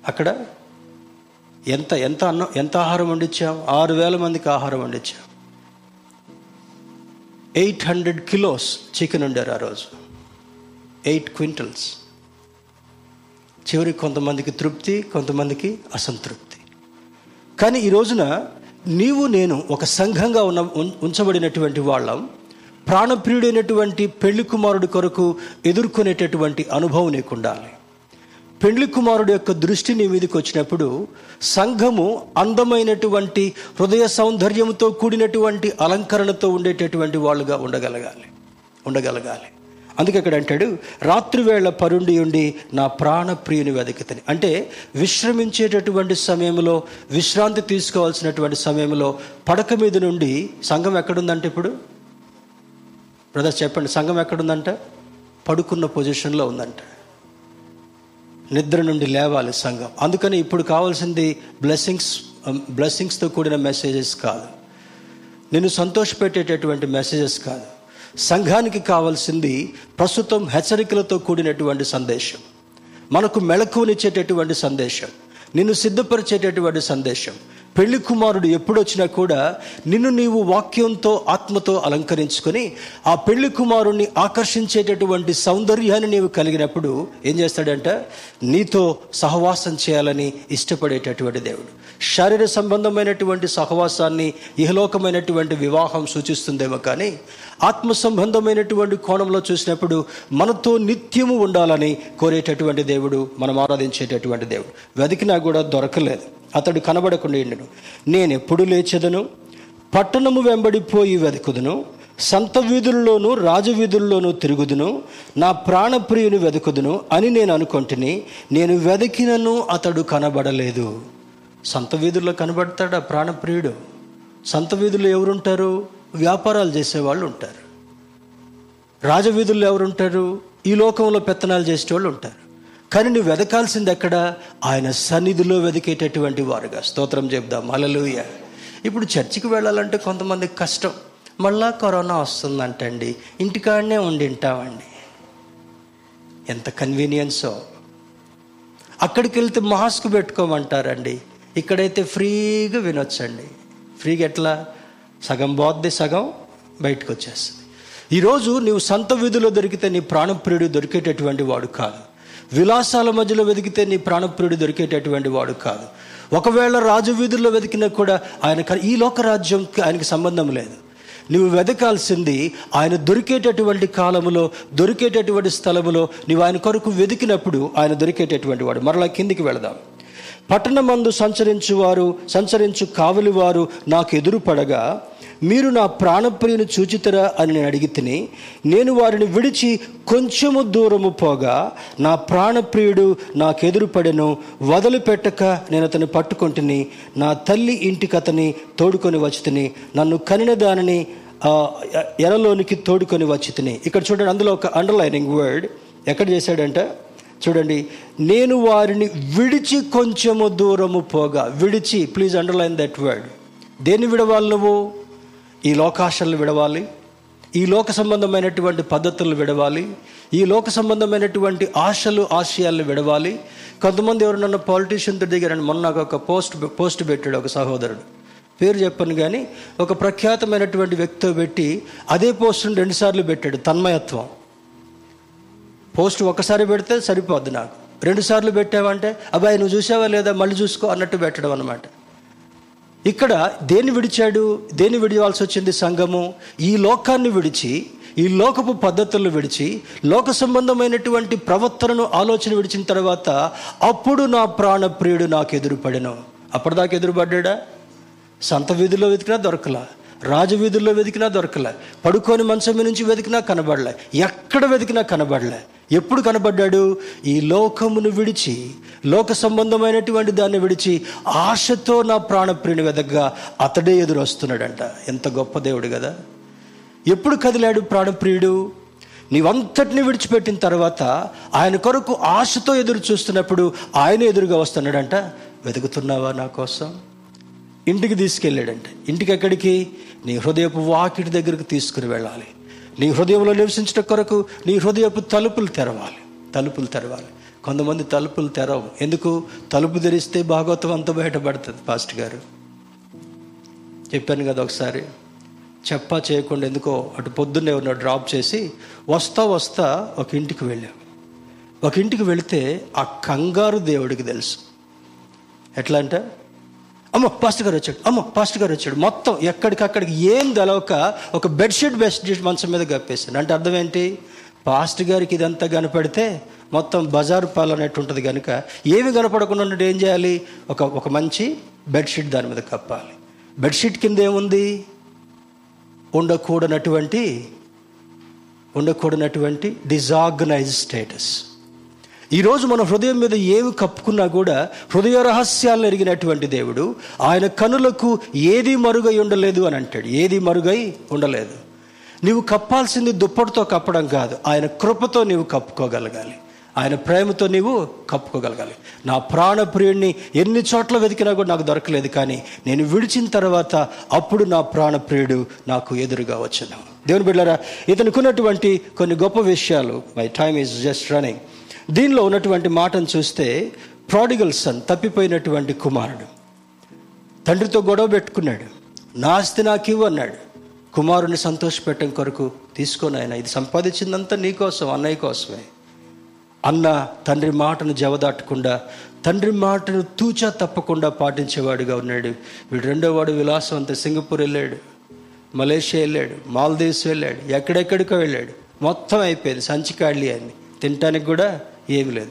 అక్కడ ఎంత ఎంత అన్నం ఎంత ఆహారం వండించాం? ఆరు వేల మందికి ఆహారం వండించాం. ఎయిట్ హండ్రెడ్ కిలోస్ చికెన్ వండారు ఆ రోజు. Eight quintals. చివరికి కొంతమందికి తృప్తి కొంతమందికి అసంతృప్తి. కానీ ఈ రోజున నీవు నేను ఒక సంఘంగా ఉన్న ఉం- ఉంచబడినటువంటి వాళ్ళం. ప్రాణప్రియుడైనటువంటి పెళ్ళి కుమారుడి కొరకు ఎదుర్కొనేటటువంటి అనుభవం నీకు ఉండాలి పెళ్ళి కుమారుడు యొక్క దృష్టి నీ మీదకి వచ్చినప్పుడు సంఘము అందమైనటువంటి హృదయ సౌందర్యంతో కూడినటువంటి అలంకరణతో ఉండేటటువంటి వాళ్ళుగా ఉండగలగాలి. ఉండగలగాలి. అందుకే అక్కడ అంటాడు రాత్రివేళ పరుండి ఉండి నా ప్రాణప్రియుని వెదకితని. అంటే విశ్రమించేటటువంటి సమయంలో విశ్రాంతి తీసుకోవాల్సినటువంటి సమయంలో పడక మీద నుండి సంఘం ఎక్కడుందంటే ఇప్పుడు? బ్రదర్స్ చెప్పండి సంఘం ఎక్కడుందంట? పడుకున్న పొజిషన్లో ఉందంట. నిద్ర నుండి లేవాలి సంఘం. అందుకని ఇప్పుడు కావాల్సింది బ్లెస్సింగ్స్ బ్లెస్సింగ్స్తో um, కూడిన మెసేజెస్ కాదు. నిన్ను సంతోషపెట్టేటటువంటి మెసేజెస్ కాదు. సంఘానికి కావాల్సింది ప్రస్తుతం హెచ్చరికలతో కూడినటువంటి సందేశం. మనకు మెళకువనిచ్చేటటువంటి సందేశం. నిన్ను సిద్ధపరిచేటటువంటి సందేశం. పెళ్ళి కుమారుడు ఎప్పుడొచ్చినా కూడా నిన్ను నీవు వాక్యంతో ఆత్మతో అలంకరించుకొని ఆ పెళ్ళి కుమారుణ్ణి ఆకర్షించేటటువంటి సౌందర్యాన్ని నీవు కలిగినప్పుడు ఏం చేస్తాడంట? నీతో సహవాసం చేయాలని ఇష్టపడేటటువంటి దేవుడు. శారీర సంబంధమైనటువంటి సహవాసాన్ని ఇహలోకమైనటువంటి వివాహం సూచిస్తుందేమో కానీ ఆత్మ సంబంధమైనటువంటి కోణంలో చూసినప్పుడు మనతో నిత్యము ఉండాలని కోరేటటువంటి దేవుడు మనం ఆరాధించేటటువంటి దేవుడు. వెతికినా కూడా దొరకలేదు. అతడు కనబడకుండా ఎండును నేను ఎప్పుడు లేచెదను? పట్టణము వెంబడిపోయి వెతుకుదును సంత వీధుల్లోనూ రాజవీధుల్లోనూ తిరుగుదును. నా ప్రాణప్రియుని వెతుకుదును అని నేను అనుకుంటుని. నేను వెతికినను అతడు కనబడలేదు. సంత వీధుల్లో కనబడతాడా ప్రాణప్రియుడు? సంత వీధుల్లో ఎవరుంటారు? వ్యాపారాలు చేసేవాళ్ళు ఉంటారు. రాజవీధుల్లో ఎవరుంటారు? ఈ లోకంలో పెత్తనాలు చేసేవాళ్ళు ఉంటారు. కానీ నువ్వు వెదకాల్సింది ఎక్కడ? ఆయన సన్నిధిలో వెతికేటటువంటి వారుగా. స్తోత్రం చెప్దాం. అలలుయ ఇప్పుడు చర్చికి వెళ్ళాలంటే కొంతమందికి కష్టం. మళ్ళా కరోనా వస్తుందంటండి. ఇంటికాడనే ఉండి ఉంటామండి. ఎంత కన్వీనియన్సో. అక్కడికి వెళ్తే మాస్క్ పెట్టుకోమంటారండి. ఇక్కడైతే ఫ్రీగా వినొచ్చండి. ఫ్రీగా ఎట్లా? సగం బోద్ది సగం బయటకు వచ్చేస్తుంది ఈరోజు నీవు సంత వీధిలో దొరికితే నీ ప్రాణప్రియుడు దొరికేటటువంటి వాడు కాదు. విలాసాల మధ్యలో వెతికితే నీ ప్రాణప్రియుడు దొరికేటటువంటి వాడు కాదు. ఒకవేళ రాజు వీధుల్లో వెతికినా కూడా ఆయన ఈ లోక రాజ్యంకి ఆయనకి సంబంధం లేదు. నువ్వు వెతకాల్సింది ఆయన దొరికేటటువంటి కాలములో దొరికేటటువంటి స్థలములో నువ్వు ఆయన కొరకు వెతికినప్పుడు ఆయన దొరికేటటువంటి వాడు. మరలా కిందికి వెళదాం. పట్టణమందు సంచరించువారు సంచరించు కావలివారు నాకు ఎదురు పడగా మీరు నా ప్రాణప్రియుని చూచితరా అని నేను అడిగి తిని నేను వారిని విడిచి కొంచెము దూరము పోగా నా ప్రాణప్రియుడు నాకెదురు పడెను వదిలిపెట్టక నేను అతను పట్టుకుంటుని నా తల్లి ఇంటికి అతని తోడుకొని వచ్చితిని నన్ను కనిన దానిని ఎరలోనికి తోడుకొని వచ్చితిని ఇక్కడ చూడండి అందులో ఒక అండర్లైనింగ్ వర్డ్ ఎక్కడ చేశాడంట? చూడండి నేను వారిని విడిచి కొంచెము దూరము పోగా. విడిచి ప్లీజ్ అండర్లైన్ దట్ వర్డ్ దేన్ని విడవాలి నువ్వు? ఈ లోకాశలను విడవాలి. ఈ లోక సంబంధమైనటువంటి పద్ధతులను విడవాలి. ఈ లోక సంబంధమైనటువంటి ఆశలు ఆశయాలను విడవాలి. కొంతమంది ఎవరు పాలిటీషియన్తో దిగారని మొన్న నాకు ఒక పోస్ట్ పోస్ట్ పెట్టాడు ఒక సహోదరుడు. పేరు చెప్పను కానీ ఒక ప్రఖ్యాతమైనటువంటి వ్యక్తితో పెట్టి అదే పోస్టును రెండుసార్లు పెట్టాడు తన్మయత్వం. పోస్ట్ ఒకసారి పెడితే సరిపోద్ది నాకు. రెండుసార్లు పెట్టావంటే అబ్బాయి నువ్వు చూసావా లేదా మళ్ళీ చూసుకో అన్నట్టు పెట్టడం అనమాట ఇక్కడ దేన్ని విడిచాడు? దేన్ని విడివాల్సి వచ్చింది సంఘము? ఈ లోకాన్ని విడిచి ఈ లోకపు పద్ధతులను విడిచి లోక సంబంధమైనటువంటి ప్రవర్తనను ఆలోచన విడిచిన తర్వాత అప్పుడు నా ప్రాణప్రియుడు నాకు ఎదురుపడెను. అప్పటిదాకా ఎదురుపడ్డా సంత వీధిలో వెతికినా దొరకలా. రాజవీధుల్లో వెతికినా దొరకలే. పడుకొని మంచం నుంచి వెతికినా కనబడలే. ఎక్కడ వెతికినా కనబడలే. ఎప్పుడు కనబడ్డాడు? ఈ లోకమును విడిచి లోక సంబంధమైనటువంటి దాన్ని విడిచి ఆశతో నా ప్రాణప్రియుని వెదగ్గా అతడే ఎదురొస్తున్నాడంట ఎంత గొప్ప దేవుడు కదా. ఎప్పుడు కదిలాడు ప్రాణప్రియుడు? నీవంతటిని విడిచిపెట్టిన తర్వాత ఆయన కొరకు ఆశతో ఎదురు చూస్తున్నప్పుడు ఆయన ఎదురుగా వస్తున్నాడంట. వెతుకుతున్నావా నా కోసం? ఇంటికి తీసుకెళ్ళాడంటే. ఇంటికి ఎక్కడికి నీ హృదయపు వాకిటి దగ్గరకు తీసుకుని వెళ్ళాలి. నీ హృదయంలో నివసించడం కొరకు నీ హృదయపు తలుపులు తెరవాలి. తలుపులు తెరవాలి. కొంతమంది తలుపులు తెరవు. ఎందుకు? తలుపు తెరిస్తే భాగవతం అంతా బయటపడుతుంది పాస్ట్ గారు. చెప్పాను కదా ఒకసారి చెప్పా చేయకుండా ఎందుకో అటు పొద్దున్నే ఉన్న డ్రాప్ చేసి వస్తా వస్తా ఒక ఇంటికి వెళ్ళాం. ఒక ఇంటికి వెళితే ఆ కంగారు దేవుడికి తెలుసు. ఎట్లా అంటే అమ్మో పాస్టర్ గారు వచ్చాడు. అమ్మో పాస్టర్ గారు వచ్చాడు. మొత్తం ఎక్కడికక్కడికి ఏం తెలవక ఒక బెడ్షీట్ బెడ్షీట్ మంచం మీద కప్పేసాను అంటే అర్థం ఏంటి? పాస్టర్ గారికి ఇదంతా కనపడితే మొత్తం బజారు పాలు ఉంటుంది కనుక ఏమి కనపడకుండా ఉన్నట్టు ఏం చేయాలి? ఒక ఒక మంచి బెడ్షీట్ దాని మీద కప్పాలి. బెడ్షీట్ కింద ఏముంది? ఉండకూడనటువంటి ఉండకూడనటువంటి డిజార్గనైజ్ స్టేటస్ ఈరోజు మన హృదయం మీద ఏవి కప్పుకున్నా కూడా హృదయ రహస్యాలను ఎరిగినటువంటి దేవుడు ఆయన కనులకు ఏది మరుగై ఉండలేదు అని అంటాడు. ఏది మరుగై ఉండలేదు. నీవు కప్పాల్సింది దుప్పటితో కప్పడం కాదు ఆయన కృపతో నీవు కప్పుకోగలగాలి. ఆయన ప్రేమతో నీవు కప్పుకోగలగాలి. నా ప్రాణప్రియుడిని ఎన్ని చోట్ల వెతికినా కూడా నాకు దొరకలేదు కానీ నేను విడిచిన తర్వాత అప్పుడు నా ప్రాణప్రియుడు నాకు ఎదురుగా వచ్చాను దేవుని బిడ్డారా ఇతనుకున్నటువంటి కొన్ని గొప్ప విషయాలు my time is just running దీనిలో ఉన్నటువంటి మాటను చూస్తే ప్రాడిగల్ సన్ తప్పిపోయినటువంటి కుమారుడు. తండ్రితో గొడవ పెట్టుకున్నాడు. నా ఆస్తి నాకు ఇవ్వు అన్నాడు. కుమారుని సంతోషపెట్టడం కొరకు తీసుకొని ఆయన. ఇది సంపాదించిందంతా నీకోసం అన్నయ్య కోసమే. అన్న తండ్రి మాటను జవదాటకుండా తండ్రి మాటను తూచా తప్పకుండా పాటించేవాడుగా ఉన్నాడు. వీడు రెండోవాడు విలాసం విలాసవంత సింగపూర్ వెళ్ళాడు. మలేషియా వెళ్ళాడు. మాల్దీవ్స్ వెళ్ళాడు. ఎక్కడెక్కడికో వెళ్ళాడు. మొత్తం అయిపోయింది. సంచికాళ్ళి అని తినటానికి కూడా ఏమి లేదు.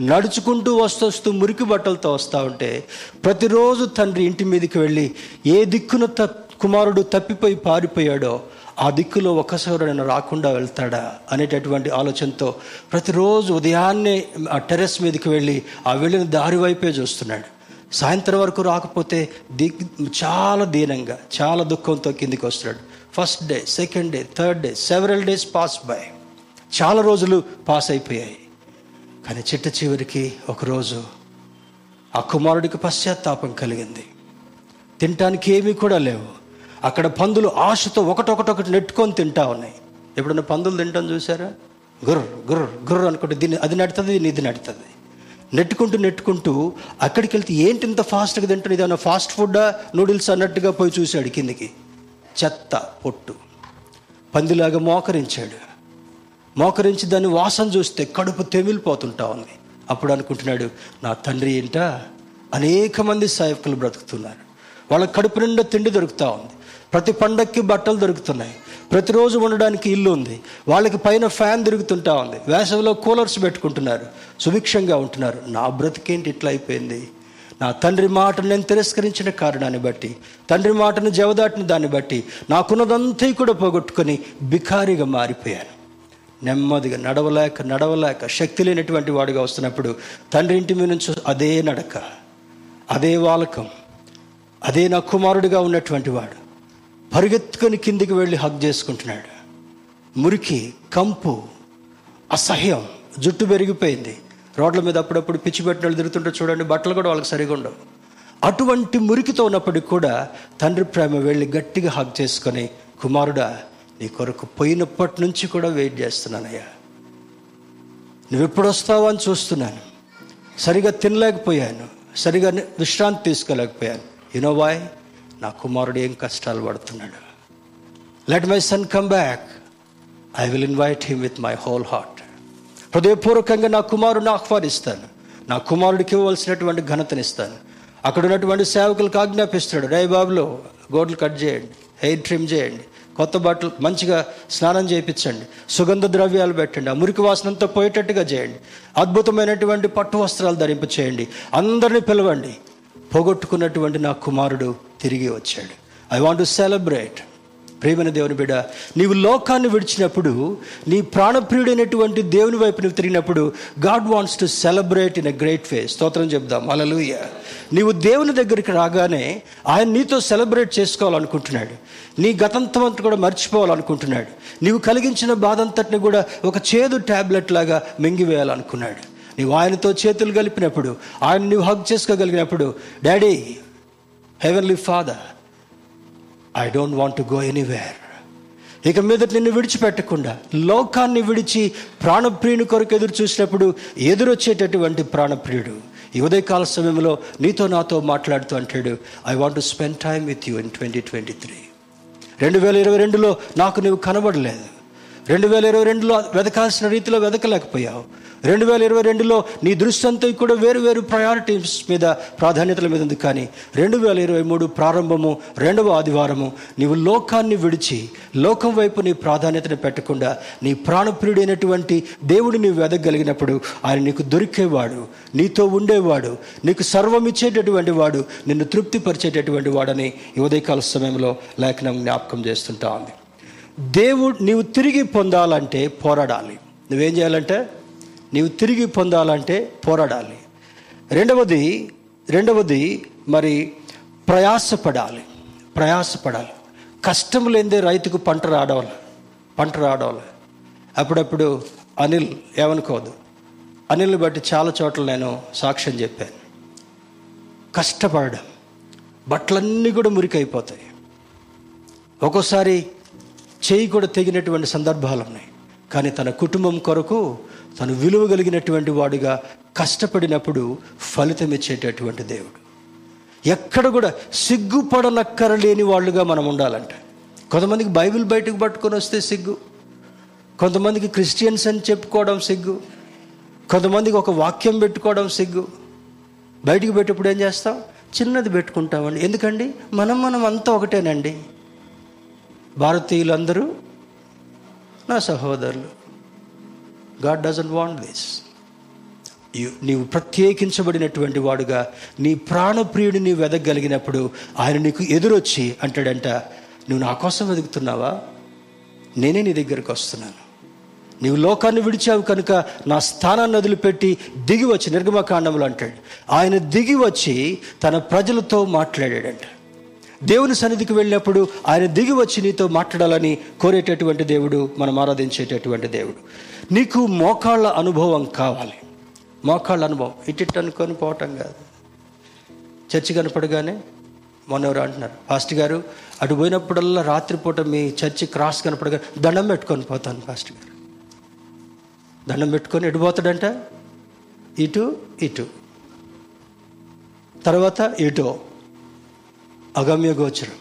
నడుచుకుంటూ వస్తూ వస్తూ మురికి బట్టలతో వస్తూ ఉంటే ప్రతిరోజు తండ్రి ఇంటి మీదకి వెళ్ళి ఏ దిక్కున త కుమారుడు తప్పిపోయి పారిపోయాడో ఆ దిక్కులో ఒక్కసారి రాకుండా వెళ్తాడా అనేటటువంటి ఆలోచనతో ప్రతిరోజు ఉదయాన్నే ఆ టెర్రస్ మీదకి వెళ్ళి ఆ వెళ్ళిన దారి వైపే చూస్తున్నాడు. సాయంత్రం వరకు రాకపోతే దిగ్ చాలా దీనంగా చాలా దుఃఖంతో కిందికి వస్తున్నాడు. First day second day third day several days pass by. చాలా రోజులు పాస్ అయిపోయాయి. కానీ చిట్ట చివరికి ఒకరోజు ఆ కుమారుడికి పశ్చాత్తాపం కలిగింది. తినటానికి ఏమీ కూడా లేవు. అక్కడ పందులు ఆశతో ఒకటొకటొకటి నెట్టుకొని తింటా ఉన్నాయి. ఎప్పుడన్నా పందులు తింటాం చూసారా గుర్ర గుర్ర గుర్ర అనుకుంటే దీన్ని అది నడుతుంది దీన్ని ఇది నడుతుంది. నెట్టుకుంటూ నెట్టుకుంటూ అక్కడికి వెళ్తే ఏంటి ఇంత ఫాస్ట్గా తింటుంది ఏదైనా ఫాస్ట్ ఫుడ్డా? నూడిల్స్ అన్నట్టుగా పోయి చూశాడు కిందికి. చెత్త పొట్టు. పందిలాగా మోకరించాడు. మోకరించి దాన్ని వాసన చూస్తే కడుపు తెమిలిపోతుంటా ఉంది. అప్పుడు అనుకుంటున్నాడు నా తండ్రి ఏంట? అనేక మంది సేవకులు బ్రతుకుతున్నారు. వాళ్ళ కడుపు నిండా తిండి దొరుకుతూ ఉంది. ప్రతి పండక్కి బట్టలు దొరుకుతున్నాయి. ప్రతిరోజు ఉండడానికి ఇల్లు ఉంది. వాళ్ళకి పైన ఫ్యాన్ తిరుగుతుంటా ఉంది. వేసవిలో కూలర్స్ పెట్టుకుంటున్నారు. సుభిక్షంగా ఉంటున్నారు. నా బ్రతికేంటి ఇట్లా అయిపోయింది? నా తండ్రి మాటను నేను తిరస్కరించిన కారణాన్ని బట్టి తండ్రి మాటను జవదాటిన దాన్ని బట్టి నాకున్నదంతా కూడా పోగొట్టుకొని బికారిగా మారిపోయాను. నెమ్మదిగా నడవలేక నడవలేక శక్తి లేనటువంటి వాడిగా వస్తున్నప్పుడు తండ్రి ఇంటి మీద నుంచి అదే నడక అదే వాలకం అదే నా కుమారుడిగా ఉన్నటువంటి వాడు పరిగెత్తుకొని కిందికి వెళ్ళి హగ్ చేసుకుంటున్నాడు. మురికి కంపు అసహ్యం జుట్టు పెరిగిపోయింది. రోడ్ల మీద అప్పుడప్పుడు పిచ్చి పెట్టిన వాళ్ళు తిరుగుతుంటే చూడండి బట్టలు కూడా వాళ్ళకి సరిగా ఉండవు. అటువంటి మురికితో ఉన్నప్పటికి కూడా తండ్రి ప్రేమ వెళ్ళి గట్టిగా హగ్ చేసుకొని కుమారుడా నీ కొరకు పోయినప్పటి నుంచి కూడా వెయిట్ చేస్తున్నానయ్యా. నువ్వు ఎప్పుడు అని చూస్తున్నాను. సరిగా తినలేకపోయాను. సరిగా విశ్రాంతి తీసుకోలేకపోయాను. యునో వాయ్ నా కుమారుడు ఏం కష్టాలు పడుతున్నాడు. Let my son come back I will invite him with my whole heart హృదయపూర్వకంగా నా కుమారుడిని ఆహ్వానిస్తాను. నా కుమారుడికి ఇవ్వవలసినటువంటి ఘనతనిస్తాను. అక్కడ ఉన్నటువంటి సేవకులకు ఆజ్ఞాపిస్తాడు రే బాబులో గోడ్లు కట్ చేయండి. హెయిర్ ట్రిమ్ చేయండి. కొత్త బట్టలు మంచిగా స్నానం చేయించండి. సుగంధ ద్రవ్యాలు పెట్టండి. ఆ మురికి వాసనంతా పోయేటట్టుగా చేయండి. అద్భుతమైనటువంటి పట్టు వస్త్రాలు ధరింపు చేయండి. అందరినీ పిలవండి. పోగొట్టుకున్నటువంటి నా కుమారుడు తిరిగి వచ్చాడు. ఐ వాంట్ టు సెలబ్రేట్ ప్రేమైన దేవుని బిడ నీవు లోకాన్ని విడిచినప్పుడు నీ ప్రాణప్రియుడైనటువంటి దేవుని వైపు నువ్వు తిరిగినప్పుడు God wants to celebrate in a great way స్తోత్రం చెప్దాం. అలలుయ్యా నీవు దేవుని దగ్గరికి రాగానే ఆయన నీతో సెలబ్రేట్ చేసుకోవాలనుకుంటున్నాడు. నీ గతంతం అంతా కూడా మర్చిపోవాలనుకుంటున్నాడు. నీవు కలిగించిన బాధ అంతటిని కూడా ఒక చేదు ట్యాబ్లెట్ లాగా మింగివేయాలనుకున్నాడు. నీవు ఆయనతో చేతులు కలిపినప్పుడు ఆయన నువ్వు hug చేసుకోగలిగినప్పుడు daddy heavenly father I don't want to go anywhere ఇక మీద నిన్ను విడిచిపెట్టకుండా లోకాన్ని విడిచి ప్రాణప్రియుని కొరకు ఎదురు చూసినప్పుడు ఎదురొచ్చేటటువంటి ప్రాణప్రియుడు. ఈ ఉదయకాల సమయంలో నీతో నాతో మాట్లాడుతూ అంటాడు I want to spend time with you in twenty twenty three రెండు వేల ఇరవై రెండులో నాకు నువ్వు కనబడలేదు. రెండు వేల ఇరవై రెండులో వెతకాల్సిన రీతిలో వెతకలేకపోయావు రెండు వేల ఇరవై రెండులో నీ దృష్టి అంతా కూడా వేరు వేరు ప్రయారిటీస్ మీద ప్రాధాన్యతల మీద ఉంది. కానీ రెండు వేల ఇరవై మూడు ప్రారంభము రెండవ ఆదివారము నీవు లోకాన్ని విడిచి లోకం వైపు నీ ప్రాధాన్యతను పెట్టకుండా నీ ప్రాణప్రియుడైనటువంటి దేవుడు నీవు వెదగలిగినప్పుడు ఆయన నీకు దొరికేవాడు నీతో ఉండేవాడు నీకు సర్వం ఇచ్చేటటువంటి వాడు నిన్ను తృప్తిపరిచేటటువంటి వాడని ఉదయకాల సమయంలో లేఖనం జ్ఞాపకం చేస్తుంటా ఉంది. దేవుడు నీవు తిరిగి పొందాలంటే పోరాడాలి. నువ్వేం చేయాలంటే? నీవు తిరిగి పొందాలంటే పోరాడాలి. రెండవది రెండవది మరి ప్రయాసపడాలి. ప్రయాసపడాలి. కష్టం లేదే రైతుకు పంట రావడాలి పంట రావడాలి అప్పుడప్పుడు అనిల్ ఏమనుకోదు అనిల్ని బట్టి చాలా చోట్ల నేను సాక్ష్యం చెప్పాను. కష్టపడడం. బట్టలన్నీ కూడా మురికైపోతాయి. ఒక్కోసారి చేయి కూడా తెగినటువంటి సందర్భాలు ఉన్నాయి. కానీ తన కుటుంబం కొరకు తను విలువ కలిగినటువంటి వాడుగా కష్టపడినప్పుడు ఫలితం ఇచ్చేటటువంటి దేవుడు. ఎక్కడ కూడా సిగ్గుపడనక్కరలేని వాళ్ళుగా మనం ఉండాలంట. కొంతమందికి బైబిల్ బయటకు పట్టుకొని వస్తే సిగ్గు. కొంతమందికి క్రిస్టియన్స్ అని చెప్పుకోవడం సిగ్గు. కొంతమందికి ఒక వాక్యం పెట్టుకోవడం సిగ్గు. బయటికి పెట్టేప్పుడు ఏం చేస్తాం? చిన్నది పెట్టుకుంటామండి. ఎందుకండి? మనం మనం అంతా ఒకటేనండి. భారతీయులందరూ నా సహోదరులు. గాడ్ డజన్ వాంట్ దిస్ నీవు ప్రత్యేకించబడినటువంటి వాడుగా నీ ప్రాణప్రియుడిని నీవు వెదగలిగినప్పుడు ఆయన నీకు ఎదురొచ్చి అంటాడంట నువ్వు నా కోసం వెతుకుతున్నావా? నేనే నీ దగ్గరికి వస్తున్నాను. నీవు లోకాన్ని విడిచావు కనుక నా స్థానాన్ని వదిలిపెట్టి దిగి వచ్చి నిర్గమకాండంలో అంటాడు. ఆయన దిగి వచ్చి తన ప్రజలతో మాట్లాడాడంట. దేవుని సన్నిధికి వెళ్ళినప్పుడు ఆయన దిగి వచ్చి నీతో మాట్లాడాలని కోరేటటువంటి దేవుడు మనం ఆరాధించేటటువంటి దేవుడు. నీకు మోకాళ్ళ అనుభవం కావాలి. మోకాళ్ళ అనుభవం. ఇటు అనుకొని పోవటం కాదు. చర్చి కనపడగానే మొన్న ఎవరు అంటున్నారు పాస్టర్ గారు అటు పోయినప్పుడల్లా రాత్రిపూట మీ చర్చి క్రాస్ కనపడగా దండం పెట్టుకొని పోతాను పాస్టర్ గారు. దండం పెట్టుకొని ఎటు పోతాడంట? ఇటు ఇటు. తర్వాత ఇటో. అగమ్య గోచరం.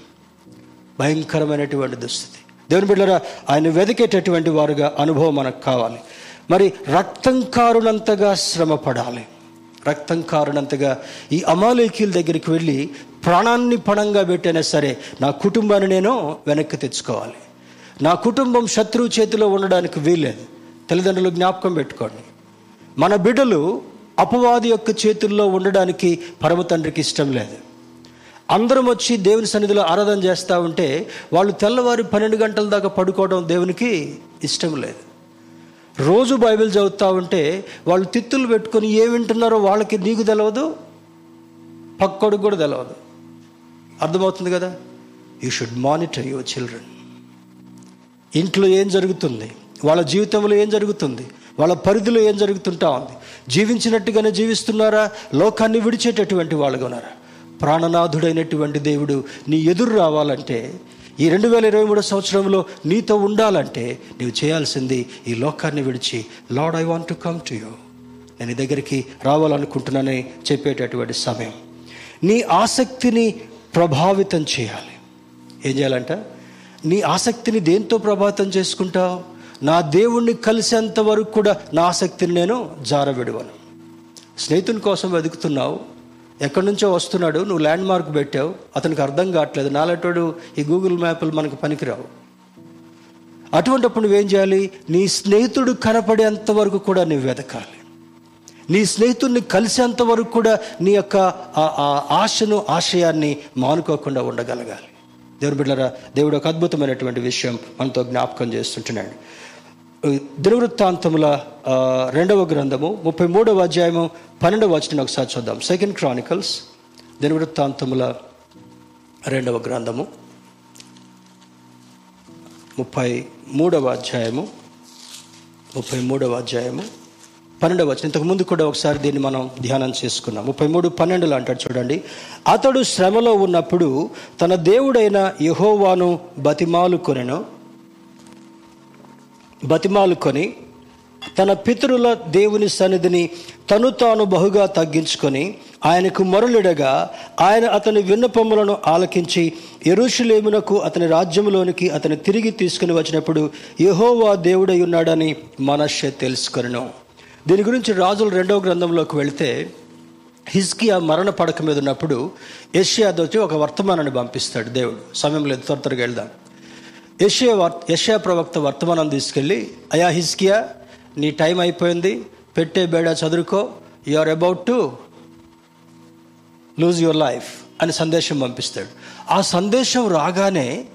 భయంకరమైనటువంటి దుస్థితి. దేవుని బిడ్డరా ఆయన వెతికేటటువంటి వారుగా అనుభవం మనకు కావాలి. మరి రక్తం కారునంతగా శ్రమ పడాలి రక్తం కారునంతగా ఈ అమాలేకీల దగ్గరికి వెళ్ళి ప్రాణాన్ని పణంగా పెట్టైనా సరే నా కుటుంబాన్ని నేను వెనక్కి తెచ్చుకోవాలి. నా కుటుంబం శత్రువు చేతిలో ఉండడానికి వీల్లేదు. తల్లిదండ్రులు జ్ఞాపకం పెట్టుకోండి. మన బిడ్డలు అపవాది యొక్క చేతుల్లో ఉండడానికి పరమ తండ్రికి ఇష్టం లేదు. అందరం వచ్చి దేవుని సన్నిధిలో ఆరాధన చేస్తూ ఉంటే వాళ్ళు తెల్లవారి పన్నెండు గంటల దాకా పడుకోవడం దేవునికి ఇష్టం లేదు. రోజు బైబిల్ చదువుతూ ఉంటే వాళ్ళు తిత్తులు పెట్టుకొని ఏ వింటున్నారో వాళ్ళకి నీకు తెలవదు పక్కోడికి కూడా తెలవదు. అర్థమవుతుంది కదా? You should monitor your children ఇంట్లో ఏం జరుగుతుంది? వాళ్ళ జీవితంలో ఏం జరుగుతుంది? వాళ్ళ పరిధిలో ఏం జరుగుతుంటా ఉంది? జీవించినట్టుగానే జీవిస్తున్నారా? లోకాన్ని విడిచేటటువంటి వాళ్ళుగా ఉన్నారా? ప్రాణనాథుడైనటువంటి దేవుడు నీ ఎదురు రావాలంటే ఈ రెండు వేల ఇరవై మూడో సంవత్సరంలో నీతో ఉండాలంటే నీవు చేయాల్సింది ఈ లోకాన్ని విడిచి Lord I want to come to you నేను నీ దగ్గరికి రావాలనుకుంటున్నానని చెప్పేటటువంటి సమయం. నీ ఆసక్తిని ప్రభావితం చేయాలి. ఏం చేయాలంట? నీ ఆసక్తిని దేంతో ప్రభావితం చేసుకుంటావు? నా దేవుణ్ణి కలిసేంత వరకు కూడా నా ఆసక్తిని నేను జారవిడవను. స్నేహితుని కోసం వెతుకుతున్నావు. ఎక్కడి నుంచో వస్తున్నాడు నువ్వు ల్యాండ్ మార్క్ పెట్టావు అతనికి అర్థం కావట్లేదు. నాలటోడు ఈ గూగుల్ మ్యాప్లు మనకు పనికిరావు. అటువంటిప్పుడు నువ్వేం చేయాలి? నీ స్నేహితుడు కనపడేంత వరకు కూడా నువ్వు వెతకాలి. నీ స్నేహితుడిని కలిసేంత వరకు కూడా నీ యొక్క ఆ- ఆశను ఆశయాన్ని మానుకోకుండా ఉండగలగాలి. దేవుని బిడ్డరా దేవుడు ఒక అద్భుతమైనటువంటి విషయం మనతో జ్ఞాపకం చేస్తుంటున్నాడు. దినవృత్తాంతముల రెండవ గ్రంథము ముప్పై మూడవ అధ్యాయము పన్నెండవ వచనం ఒకసారి చూద్దాం. సెకండ్ క్రానికల్స్ దినవృత్తాంతముల రెండవ గ్రంథము ముప్పై మూడవ అధ్యాయము ముప్పై మూడవ అధ్యాయము పన్నెండవ వచ్చిన ఇంతకుముందు కూడా ఒకసారి దీన్ని మనం ధ్యానం చేసుకున్నాం. ముప్పై మూడు పన్నెండులో అంటాడు చూడండి. అతడు శ్రమలో ఉన్నప్పుడు తన దేవుడైన యహోవాను బతిమాలు కొనెను బతిమాలుకొని తన పితరుల దేవుని సన్నిధిని తను తాను బహుగా తగ్గించుకొని ఆయనకు మొరలిడగా ఆయన అతని విన్నపములను ఆలకించి ఎరుషులేమునకు అతని రాజ్యములోనికి అతని తిరిగి తీసుకుని వచ్చినప్పుడు యహోవా దేవుడై ఉన్నాడని మనషే తెలుసుకొనను. దీని గురించి రాజుల రెండవ గ్రంథంలోకి వెళితే హిజ్కియా మరణ పడక మీద ఉన్నప్పుడు యష్యాద్ వచ్చి ఒక వర్తమానాన్ని పంపిస్తాడు దేవుడు. సమయం లేదు త్వర త్వరగా వెళ్దాం. యషయా వర్ యషయా ప్రవక్త వర్తమానం తీసుకెళ్ళి అయా హిస్కియా నీ టైం అయిపోయింది పెట్టే బేడ చదువుకో you are about to lose your life అని సందేశం పంపిస్తాడు. ఆ సందేశం రాగానే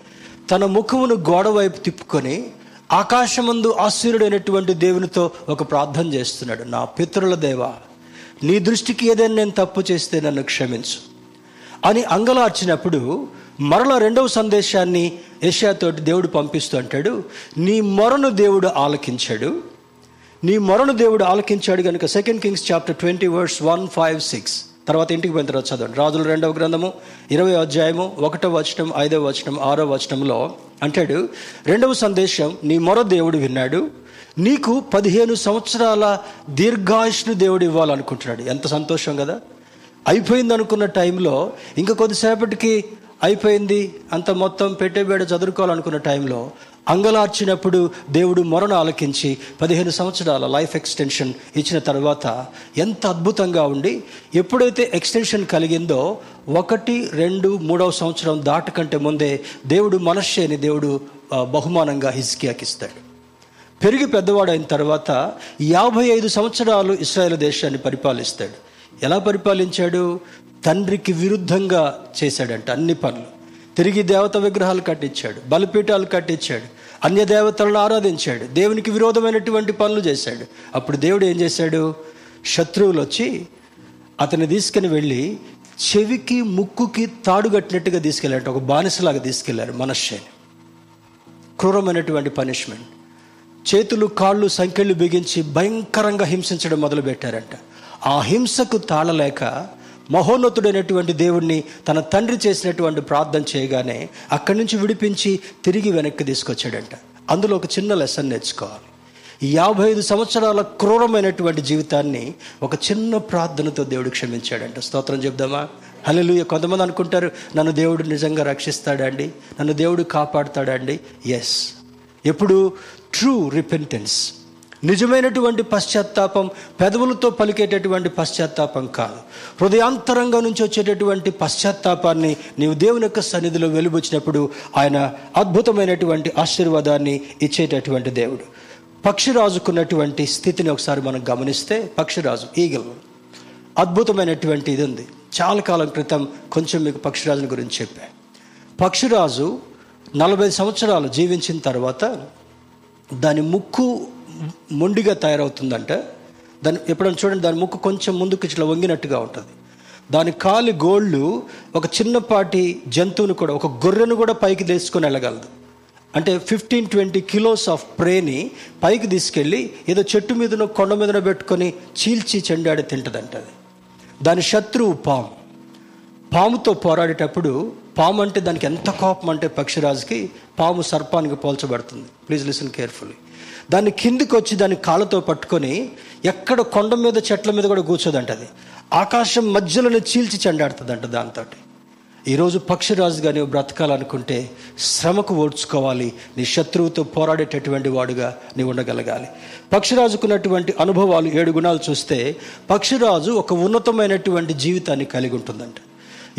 తన ముఖమును గోడ వైపు తిప్పుకొని ఆకాశమందు ఆశ్చర్యుడైనటువంటి దేవునితో ఒక ప్రార్థన చేస్తున్నాడు. నా పితరుల దేవా నీ దృష్టికి ఏదైనా నేను తప్పు చేస్తే నన్ను క్షమించు అని అంగలార్చినప్పుడు మరల రెండవ సందేశాన్ని ఏషియాతోటి దేవుడు పంపిస్తూ అంటాడు నీ మొరను దేవుడు ఆలకించాడు. నీ మొరను దేవుడు ఆలకించాడు కనుక second Kings chapter twenty verse one five six తర్వాత ఇంటికి పోయిన తర్వాత చదవండి. రాజుల రెండవ గ్రంథము ఇరవై అధ్యాయము ఒకటో వచనం ఐదవ వచనం ఆరో వచనంలో అంటాడు రెండవ సందేశం నీ మొర దేవుడు విన్నాడు. నీకు పదిహేను సంవత్సరాల దీర్ఘాయుష్ను దేవుడు ఇవ్వాలనుకుంటున్నాడు. ఎంత సంతోషం కదా. అయిపోయింది అనుకున్న టైంలో ఇంకా కొద్దిసేపటికి అయిపోయింది. అంత మొత్తం పెట్టేబేడ చదువుకోవాలనుకున్న టైంలో అంగలార్చినప్పుడు దేవుడు మొరను ఆలకించి పదిహేను సంవత్సరాల లైఫ్ ఎక్స్టెన్షన్ ఇచ్చిన తర్వాత ఎంత అద్భుతంగా ఉండి ఎప్పుడైతే ఎక్స్టెన్షన్ కలిగిందో ఒకటి రెండు మూడవ సంవత్సరం దాటకంటే ముందే దేవుడు మనశ్శేని దేవుడు బహుమానంగా హిజ్కియాకిస్తాడు పెరిగి పెద్దవాడైన తర్వాత యాభై ఐదు సంవత్సరాలు ఇస్రాయేల్ దేశాన్ని పరిపాలిస్తాడు. ఎలా పరిపాలించాడు? తండ్రికి విరుద్ధంగా చేశాడంట అన్ని పనులు. తిరిగి దేవత విగ్రహాలు కట్టించాడు బలిపీఠాలు కట్టించాడు అన్య దేవతలను ఆరాధించాడు దేవునికి విరోధమైనటువంటి పనులు చేశాడు. అప్పుడు దేవుడు ఏం చేశాడు? శత్రువులు వచ్చి అతన్ని తీసుకుని వెళ్ళి చెవికి ముక్కుకి తాడు కట్టినట్టుగా ఒక బానిసలాగా తీసుకెళ్ళారు మనశ్శని క్రూరమైనటువంటి పనిష్మెంట్. చేతులు కాళ్ళు సంఖ్యలు బిగించి భయంకరంగా హింసించడం మొదలుపెట్టారంట. ఆ హింసకు తాళలేక మహోన్నతుడైనటువంటి దేవుణ్ణి తన తండ్రి చేసినటువంటి ప్రార్థన చేయగానే అక్కడి నుంచి విడిపించి తిరిగి వెనక్కి తీసుకొచ్చాడంట. అందులో ఒక చిన్న లెసన్ నేర్చుకోవాలి. యాభై ఐదు సంవత్సరాల క్రూరమైనటువంటి జీవితాన్ని ఒక చిన్న ప్రార్థనతో దేవుడు క్షమించాడంట. స్తోత్రం చెప్దామా? హల్లెలూయా. కొంతమంది అనుకుంటారు నన్ను దేవుడు నిజంగా రక్షిస్తాడండి నన్ను దేవుడు కాపాడుతాడండి ఎస్ ఎప్పుడు ట్రూ రిపెంటెన్స్ నిజమైనటువంటి పశ్చాత్తాపం పెదవులతో పలికేటటువంటి పశ్చాత్తాపం కాదు. హృదయాంతరంగా నుంచి వచ్చేటటువంటి పశ్చాత్తాపాన్ని నీవు దేవుని యొక్క సన్నిధిలో వెలుబుచ్చినప్పుడు ఆయన అద్భుతమైనటువంటి ఆశీర్వాదాన్ని ఇచ్చేటటువంటి దేవుడు. పక్షిరాజుకున్నటువంటి స్థితిని ఒకసారి మనం గమనిస్తే పక్షిరాజు ఈగల్. అద్భుతమైనటువంటి ఇది ఉంది చాలా కాలం క్రితం కొంచెం మీకు పక్షిరాజుని గురించి చెప్పా. పక్షిరాజు నలభై సంవత్సరాలు జీవించిన తర్వాత దాని ముక్కు మొండిగా తయారవుతుందంట. దాని ఎప్పుడైనా చూడండి దాని ముక్కు కొంచెం ముందుకు ఇట్లా వంగినట్టుగా ఉంటుంది. దాని కాలి గోళ్ళు ఒక చిన్నపాటి జంతువును కూడా ఒక గొర్రెను కూడా పైకి తీసుకొని వెళ్ళగలదు. అంటే ఫిఫ్టీన్ ట్వంటీ కిలోస్ ఆఫ్ ప్రేని పైకి తీసుకెళ్ళి ఏదో చెట్టు మీదనో కొండ మీదనో పెట్టుకొని చీల్చి చెండాడి తింటదంట అది. దాని శత్రువు పాము. పాముతో పోరాడేటప్పుడు పాము అంటే దానికి ఎంత కోపం అంటే పక్షిరాజుకి పాము సర్పానికి పోల్చబడుతుంది. ప్లీజ్ లిసన్ కేర్ఫుల్లీ దాన్ని కిందికి వచ్చి దాన్ని కాళ్ళతో పట్టుకొని ఎక్కడ కొండ మీద చెట్ల మీద కూడా కూర్చోదంట అది ఆకాశం మధ్యలోనే చీల్చి చెండాడుతుందంట దాంతో ఈరోజు పక్షిరాజుగా నీవు బ్రతకాలనుకుంటే శ్రమకు ఓడ్చుకోవాలి. నీ శత్రువుతో పోరాడేటటువంటి వాడుగా నీవు ఉండగలగాలి. పక్షిరాజుకున్నటువంటి అనుభవాలు ఏడు గుణాలు చూస్తే పక్షిరాజు ఒక ఉన్నతమైనటువంటి జీవితాన్ని కలిగి ఉంటుందంట.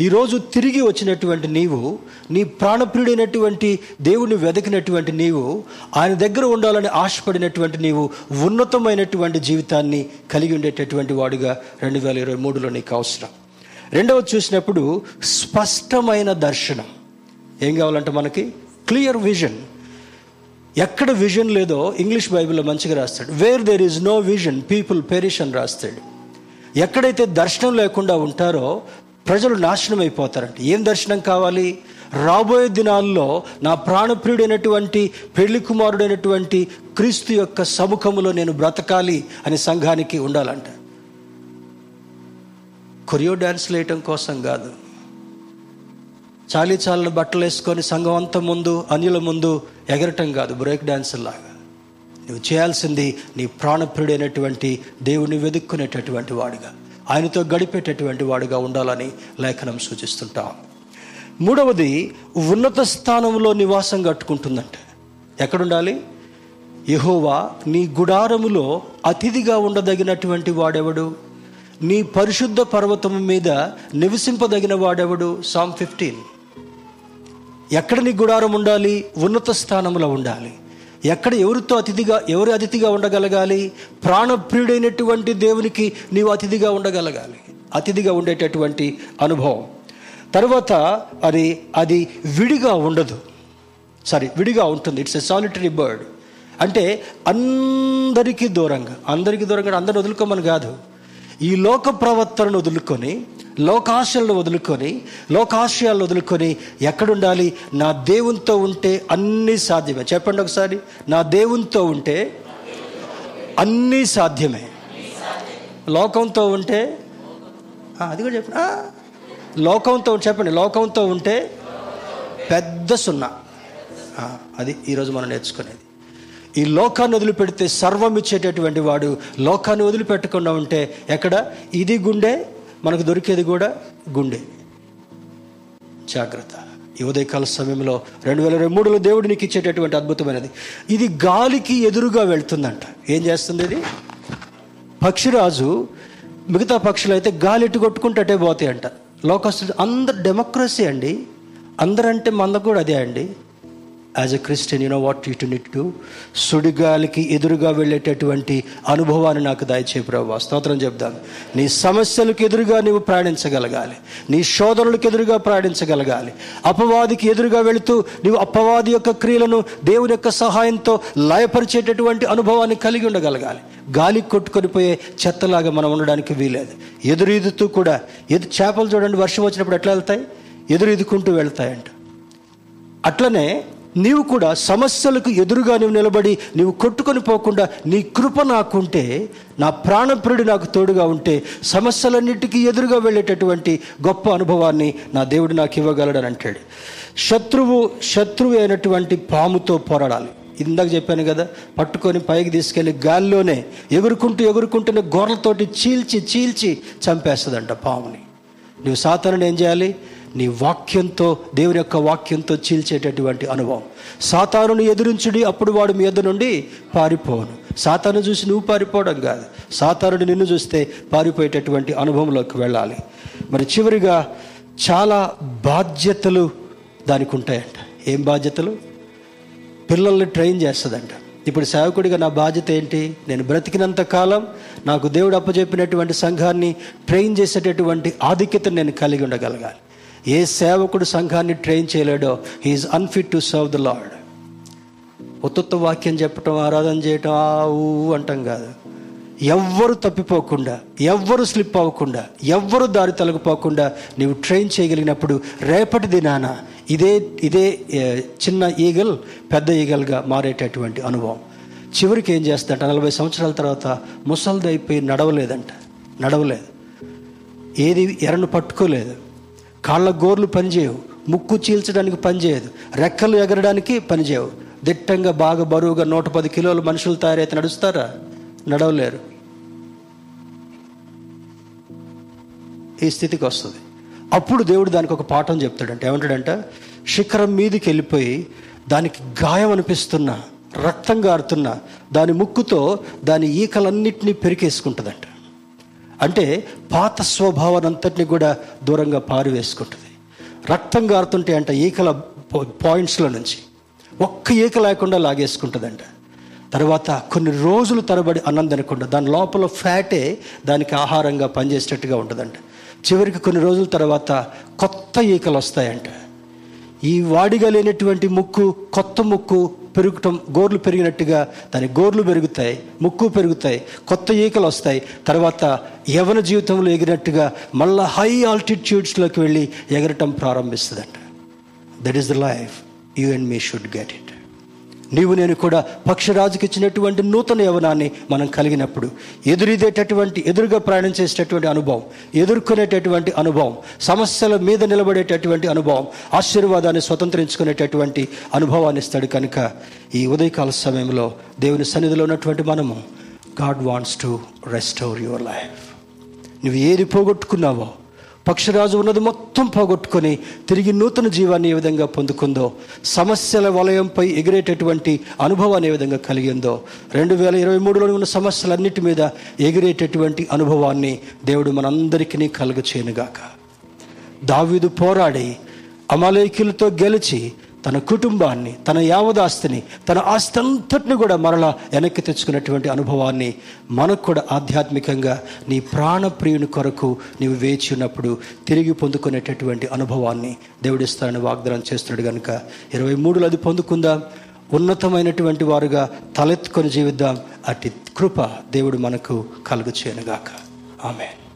ఈరోజు తిరిగి వచ్చినటువంటి నీవు నీ ప్రాణప్రియుడైనటువంటి దేవుని వెదకినటువంటి నీవు ఆయన దగ్గర ఉండాలని ఆశపడినటువంటి నీవు ఉన్నతమైనటువంటి జీవితాన్ని కలిగి ఉండేటటువంటి వాడుగా రెండు వేల ఇరవై మూడులో నీకు అవసరం. రెండవది చూసినప్పుడు స్పష్టమైన దర్శనం. ఏం కావాలంటే మనకి? Clear vision. ఎక్కడ విజన్ లేదో ఇంగ్లీష్ బైబిల్లో మంచిగా రాస్తాడు. Where there is no vision people perish అని రాస్తాడు. ఎక్కడైతే దర్శనం లేకుండా ఉంటారో ప్రజలు నాశనం అయిపోతారంట ఏం దర్శనం కావాలి? రాబోయే దినాల్లో నా ప్రాణప్రియుడైనటువంటి పెళ్ళి కుమారుడైనటువంటి క్రీస్తు యొక్క సముఖములో నేను బ్రతకాలి అని సంఘానికి ఉండాలంట. కొరియో డ్యాన్స్లు వేయటం కోసం కాదు. చాలీ చాలని బట్టలు వేసుకొని సంఘం అంతా ముందు అన్యుల ముందు ఎగరటం కాదు బ్రేక్ డాన్స్ లాగా. నువ్వు చేయాల్సింది నీ ప్రాణప్రియుడైనటువంటి దేవుని వెదుక్కునేటటువంటి వాడుగా. ఆయనతో గడిపేటటువంటి వాడుగా ఉండాలని లేఖనం సూచిస్తుంటాం. మూడవది ఉన్నత స్థానంలో నివాసం కట్టుకుంటుందంట. ఎక్కడుండాలి? యహోవా నీ గుడారములో అతిథిగా ఉండదగినటువంటి వాడెవడు? నీ పరిశుద్ధ పర్వతం మీద నివసింపదగిన వాడెవడు? Psalm fifteen. ఎక్కడ నీ గుడారం ఉండాలి? ఉన్నత స్థానంలో ఉండాలి. ఎక్కడ ఎవరితో అతిథిగా ఎవరు అతిథిగా ఉండగలగాలి? ప్రాణప్రియుడైనటువంటి దేవునికి నీవు అతిథిగా ఉండగలగాలి. అతిథిగా ఉండేటటువంటి అనుభవం. తర్వాత అది అది విడిగా ఉండదు. సారీ విడిగా ఉంటుంది. ఇట్స్ ఎ సాలిటరీ బర్డ్ అంటే అందరికీ దూరంగా అందరికీ దూరంగా అందరిని వదులుకోమని కాదు. ఈ లోక ప్రవర్తనను వదులుకొని లోకాశలను వదులుకొని లోకాశయాలను వదులుకొని ఎక్కడుండాలి? నా దేవునితో ఉంటే అన్నీ సాధ్యమే. చెప్పండి ఒకసారి. నా దేవునితో ఉంటే అన్నీ సాధ్యమే. లోకంతో ఉంటే అది కూడా చెప్పండి. లోకంతో చెప్పండి. లోకంతో ఉంటే పెద్ద సున్నా. అది ఈరోజు మనం నేర్చుకునేది. ఈ లోకాన్ని వదిలిపెడితే సర్వం ఇచ్చేటటువంటి వాడు లోకాన్ని వదిలిపెట్టకుండా ఉంటే ఎక్కడ? ఇది గుండె మనకు దొరికేది కూడా గుండె. జాగ్రత్త. ఈ ఉదయకాల సమయంలో రెండు వేల ఇరవై మూడులో దేవుడు నీకు ఇచ్చేటటువంటి అద్భుతమైనది. ఇది గాలికి ఎదురుగా వెళ్తుందంట. ఏం చేస్తుంది ఇది? పక్షిరాజు మిగతా పక్షులు అయితే గాలి ఎట్టు కొట్టుకుంటే పోతాయి అంట లోకస్తులు అందరు డెమోక్రసీ అండి. అందరంటే మంద కూడా అదే అండి. As a Christian you know what you to need to సుడిగాలికి ఎదురుగా వెళ్ళేటటువంటి అనుభవాన్ని నాకు దయచే ప్రభు. స్తోత్రం చెప్దాను నీ సమస్యలకు ఎదురుగా నీవు ప్రయాణించగలగాలి. నీ శోధనలకు ఎదురుగా ప్రయాణించగలగాలి. అపవాదికి ఎదురుగా వెళుతూ నీవు అపవాది యొక్క క్రియలను దేవుని యొక్క సహాయంతో లయపరిచేటటువంటి అనుభవాన్ని కలిగి ఉండగలగాలి. గాలి కొట్టుకొని పోయే చెత్తలాగా మనం ఉండడానికి వీలేదు ఎదురుదుతూ కూడా ఎదు చేపలు చూడండి వర్షం వచ్చినప్పుడు ఎట్లా వెళ్తాయి? ఎదురు ఎదుకుంటూ వెళ్తాయంట. అట్లనే నీవు కూడా సమస్యలకు ఎదురుగా నువ్వు నిలబడి నీవు కొట్టుకొని పోకుండా నీ కృప నాకుంటే నా ప్రాణప్రియుడు నాకు తోడుగా ఉంటే సమస్యలన్నిటికీ ఎదురుగా వెళ్ళేటటువంటి గొప్ప అనుభవాన్ని నా దేవుడు నాకు ఇవ్వగలడని అంటాడు. శత్రువు శత్రువు అయినటువంటి పాముతో పోరాడాలి. ఇందాక చెప్పాను కదా పట్టుకొని పైకి తీసుకెళ్ళి గాల్లోనే ఎగురుకుంటూ ఎగురుకుంటూనే గొర్రెలతోటి చీల్చి చీల్చి చంపేస్తుందంట పాముని. నువ్వు సాతానుని ఏం చేయాలి? నీ వాక్యంతో దేవుని యొక్క వాక్యంతో చీల్చేటటువంటి అనుభవం. సాతానుని ఎదురించుడి అప్పుడు వాడు మీ నుండి పారిపోను సాతాను చూసి నువ్వు పారిపోవడం కాదు. సాతానుడు నిన్ను చూస్తే పారిపోయేటటువంటి అనుభవంలోకి వెళ్ళాలి. మరి చివరిగా చాలా బాధ్యతలు దానికి ఉంటాయంట. ఏం బాధ్యతలు? పిల్లల్ని ట్రైన్ చేస్తుందంట. ఇప్పుడు సేవకుడిగా నా బాధ్యత ఏంటి? నేను బ్రతికినంత కాలం నాకు దేవుడు అప్పచెప్పినటువంటి సంఘాన్ని ట్రైన్ చేసేటటువంటి ఆధిక్యతను నేను కలిగి ఉండగలగాలి. ఏ సేవకుడు సంఘాన్ని train చేయలేడో he is unfit to serve the Lord ఉత్తత్వ వాక్యం చెప్పటం ఆరాధన చేయటం ఆ ఊ అంటాం కాదు. ఎవ్వరు తప్పిపోకుండా ఎవ్వరు స్లిప్ అవ్వకుండా ఎవ్వరు దారి తొలగిపోకుండా నీవు ట్రైన్ చేయగలిగినప్పుడు రేపటి దినాన ఇదే ఇదే చిన్న ఈగల్ పెద్ద ఈగల్గా మారేటటువంటి అనుభవం. చివరికి ఏం చేస్తుందంట నలభై సంవత్సరాల తర్వాత ముసలిది అయిపోయి నడవలేదంట. నడవలేదు. ఏది ఎరను పట్టుకోలేదు. కాళ్ళ గోర్లు పనిచేయవు ముక్కు చీల్చడానికి పనిచేయదు రెక్కలు ఎగరడానికి పనిచేయవు. దిట్టంగా బాగా బరువుగా నూట పది కిలోల మనుషులు తయారైతే నడుస్తారా? నడవలేరు. ఈ స్థితికి వస్తుంది. అప్పుడు దేవుడు దానికి ఒక పాఠం చెప్తాడంట. ఏమంటాడంట? శిఖరం మీదకి వెళ్ళిపోయి దానికి గాయం అనిపిస్తున్నా రక్తం గారుతున్నా దాని ముక్కుతో దాని ఈకలన్నింటినీ పెరికేసుకుంటుందంట. అంటే పాత స్వభావాన్ని అంతటిని కూడా దూరంగా పారివేసుకుంటుంది రక్తం గారుతుంటే అంట ఈకల పాయింట్స్లో నుంచి ఒక్క ఈక లేకుండా లాగేసుకుంటుందంట. తర్వాత కొన్ని రోజులు తరబడి అన్నం తినకుండా దాని లోపల ఫ్యాటే దానికి ఆహారంగా పనిచేసేటట్టుగా ఉంటుందంట. చివరికి కొన్ని రోజుల తర్వాత కొత్త ఈకలు వస్తాయంట ఈ వాడిగా లేనటువంటి ముక్కు కొత్త ముక్కు పెరుగుటం గోర్లు పెరిగినట్టుగా దాని గోర్లు పెరుగుతాయి ముక్కు పెరుగుతాయి కొత్త ఈకలు వస్తాయి. తర్వాత యవన జీవితంలో ఎగిరినట్టుగా మళ్ళా హై ఆల్టిట్యూడ్స్లోకి వెళ్ళి ఎగరటం ప్రారంభిస్తుందంట. That is the life you and me should get it నీవు నేను కూడా పక్షరాజుకి ఇచ్చినటువంటి నూతన యవనాన్ని మనం కలిగినప్పుడు ఎదురీదేటటువంటి ఎదురుగా ప్రయాణం చేసేటటువంటి అనుభవం ఎదుర్కొనేటటువంటి అనుభవం సమస్యల మీద నిలబడేటటువంటి అనుభవం ఆశీర్వాదాన్ని స్వతంత్రించుకునేటటువంటి అనుభవాన్ని ఇస్తాడు కనుక ఈ ఉదయకాల సమయంలో దేవుని సన్నిధిలో ఉన్నటువంటి మనము God wants to restore your life నువ్వు ఏది పోగొట్టుకున్నావో పక్షిరాజు ఉన్నది మొత్తం పోగొట్టుకొని తిరిగి నూతన జీవాన్ని ఏ విధంగా పొందుకుందో సమస్యల వలయంపై ఎగిరేటటువంటి అనుభవాన్ని ఏ విధంగా కలిగిందో రెండు వేల ఇరవై మూడులో ఉన్న సమస్యలన్నిటి మీద ఎగిరేటటువంటి అనుభవాన్ని దేవుడు మనందరికీ కలుగచేయనుగాక. దావీదు పోరాడి అమలేకులతో గెలిచి తన కుటుంబాన్ని తన యావదాస్తిని తన ఆస్తి అంతటిని కూడా మరలా వెనక్కి తెచ్చుకున్నటువంటి అనుభవాన్ని మనకు కూడా ఆధ్యాత్మికంగా నీ ప్రాణప్రియుని కొరకు నీవు వేచి ఉన్నప్పుడు తిరిగి పొందుకునేటటువంటి అనుభవాన్ని దేవుడిస్తానని వాగ్దానం చేస్తున్నాడు కనుక ఇరవై మూడులో అది పొందుకుందాం. ఉన్నతమైనటువంటి వారుగా తలెత్తుకొని జీవిద్దాం. అట్టి కృప దేవుడు మనకు కలుగు చేయనుగాక. ఆమె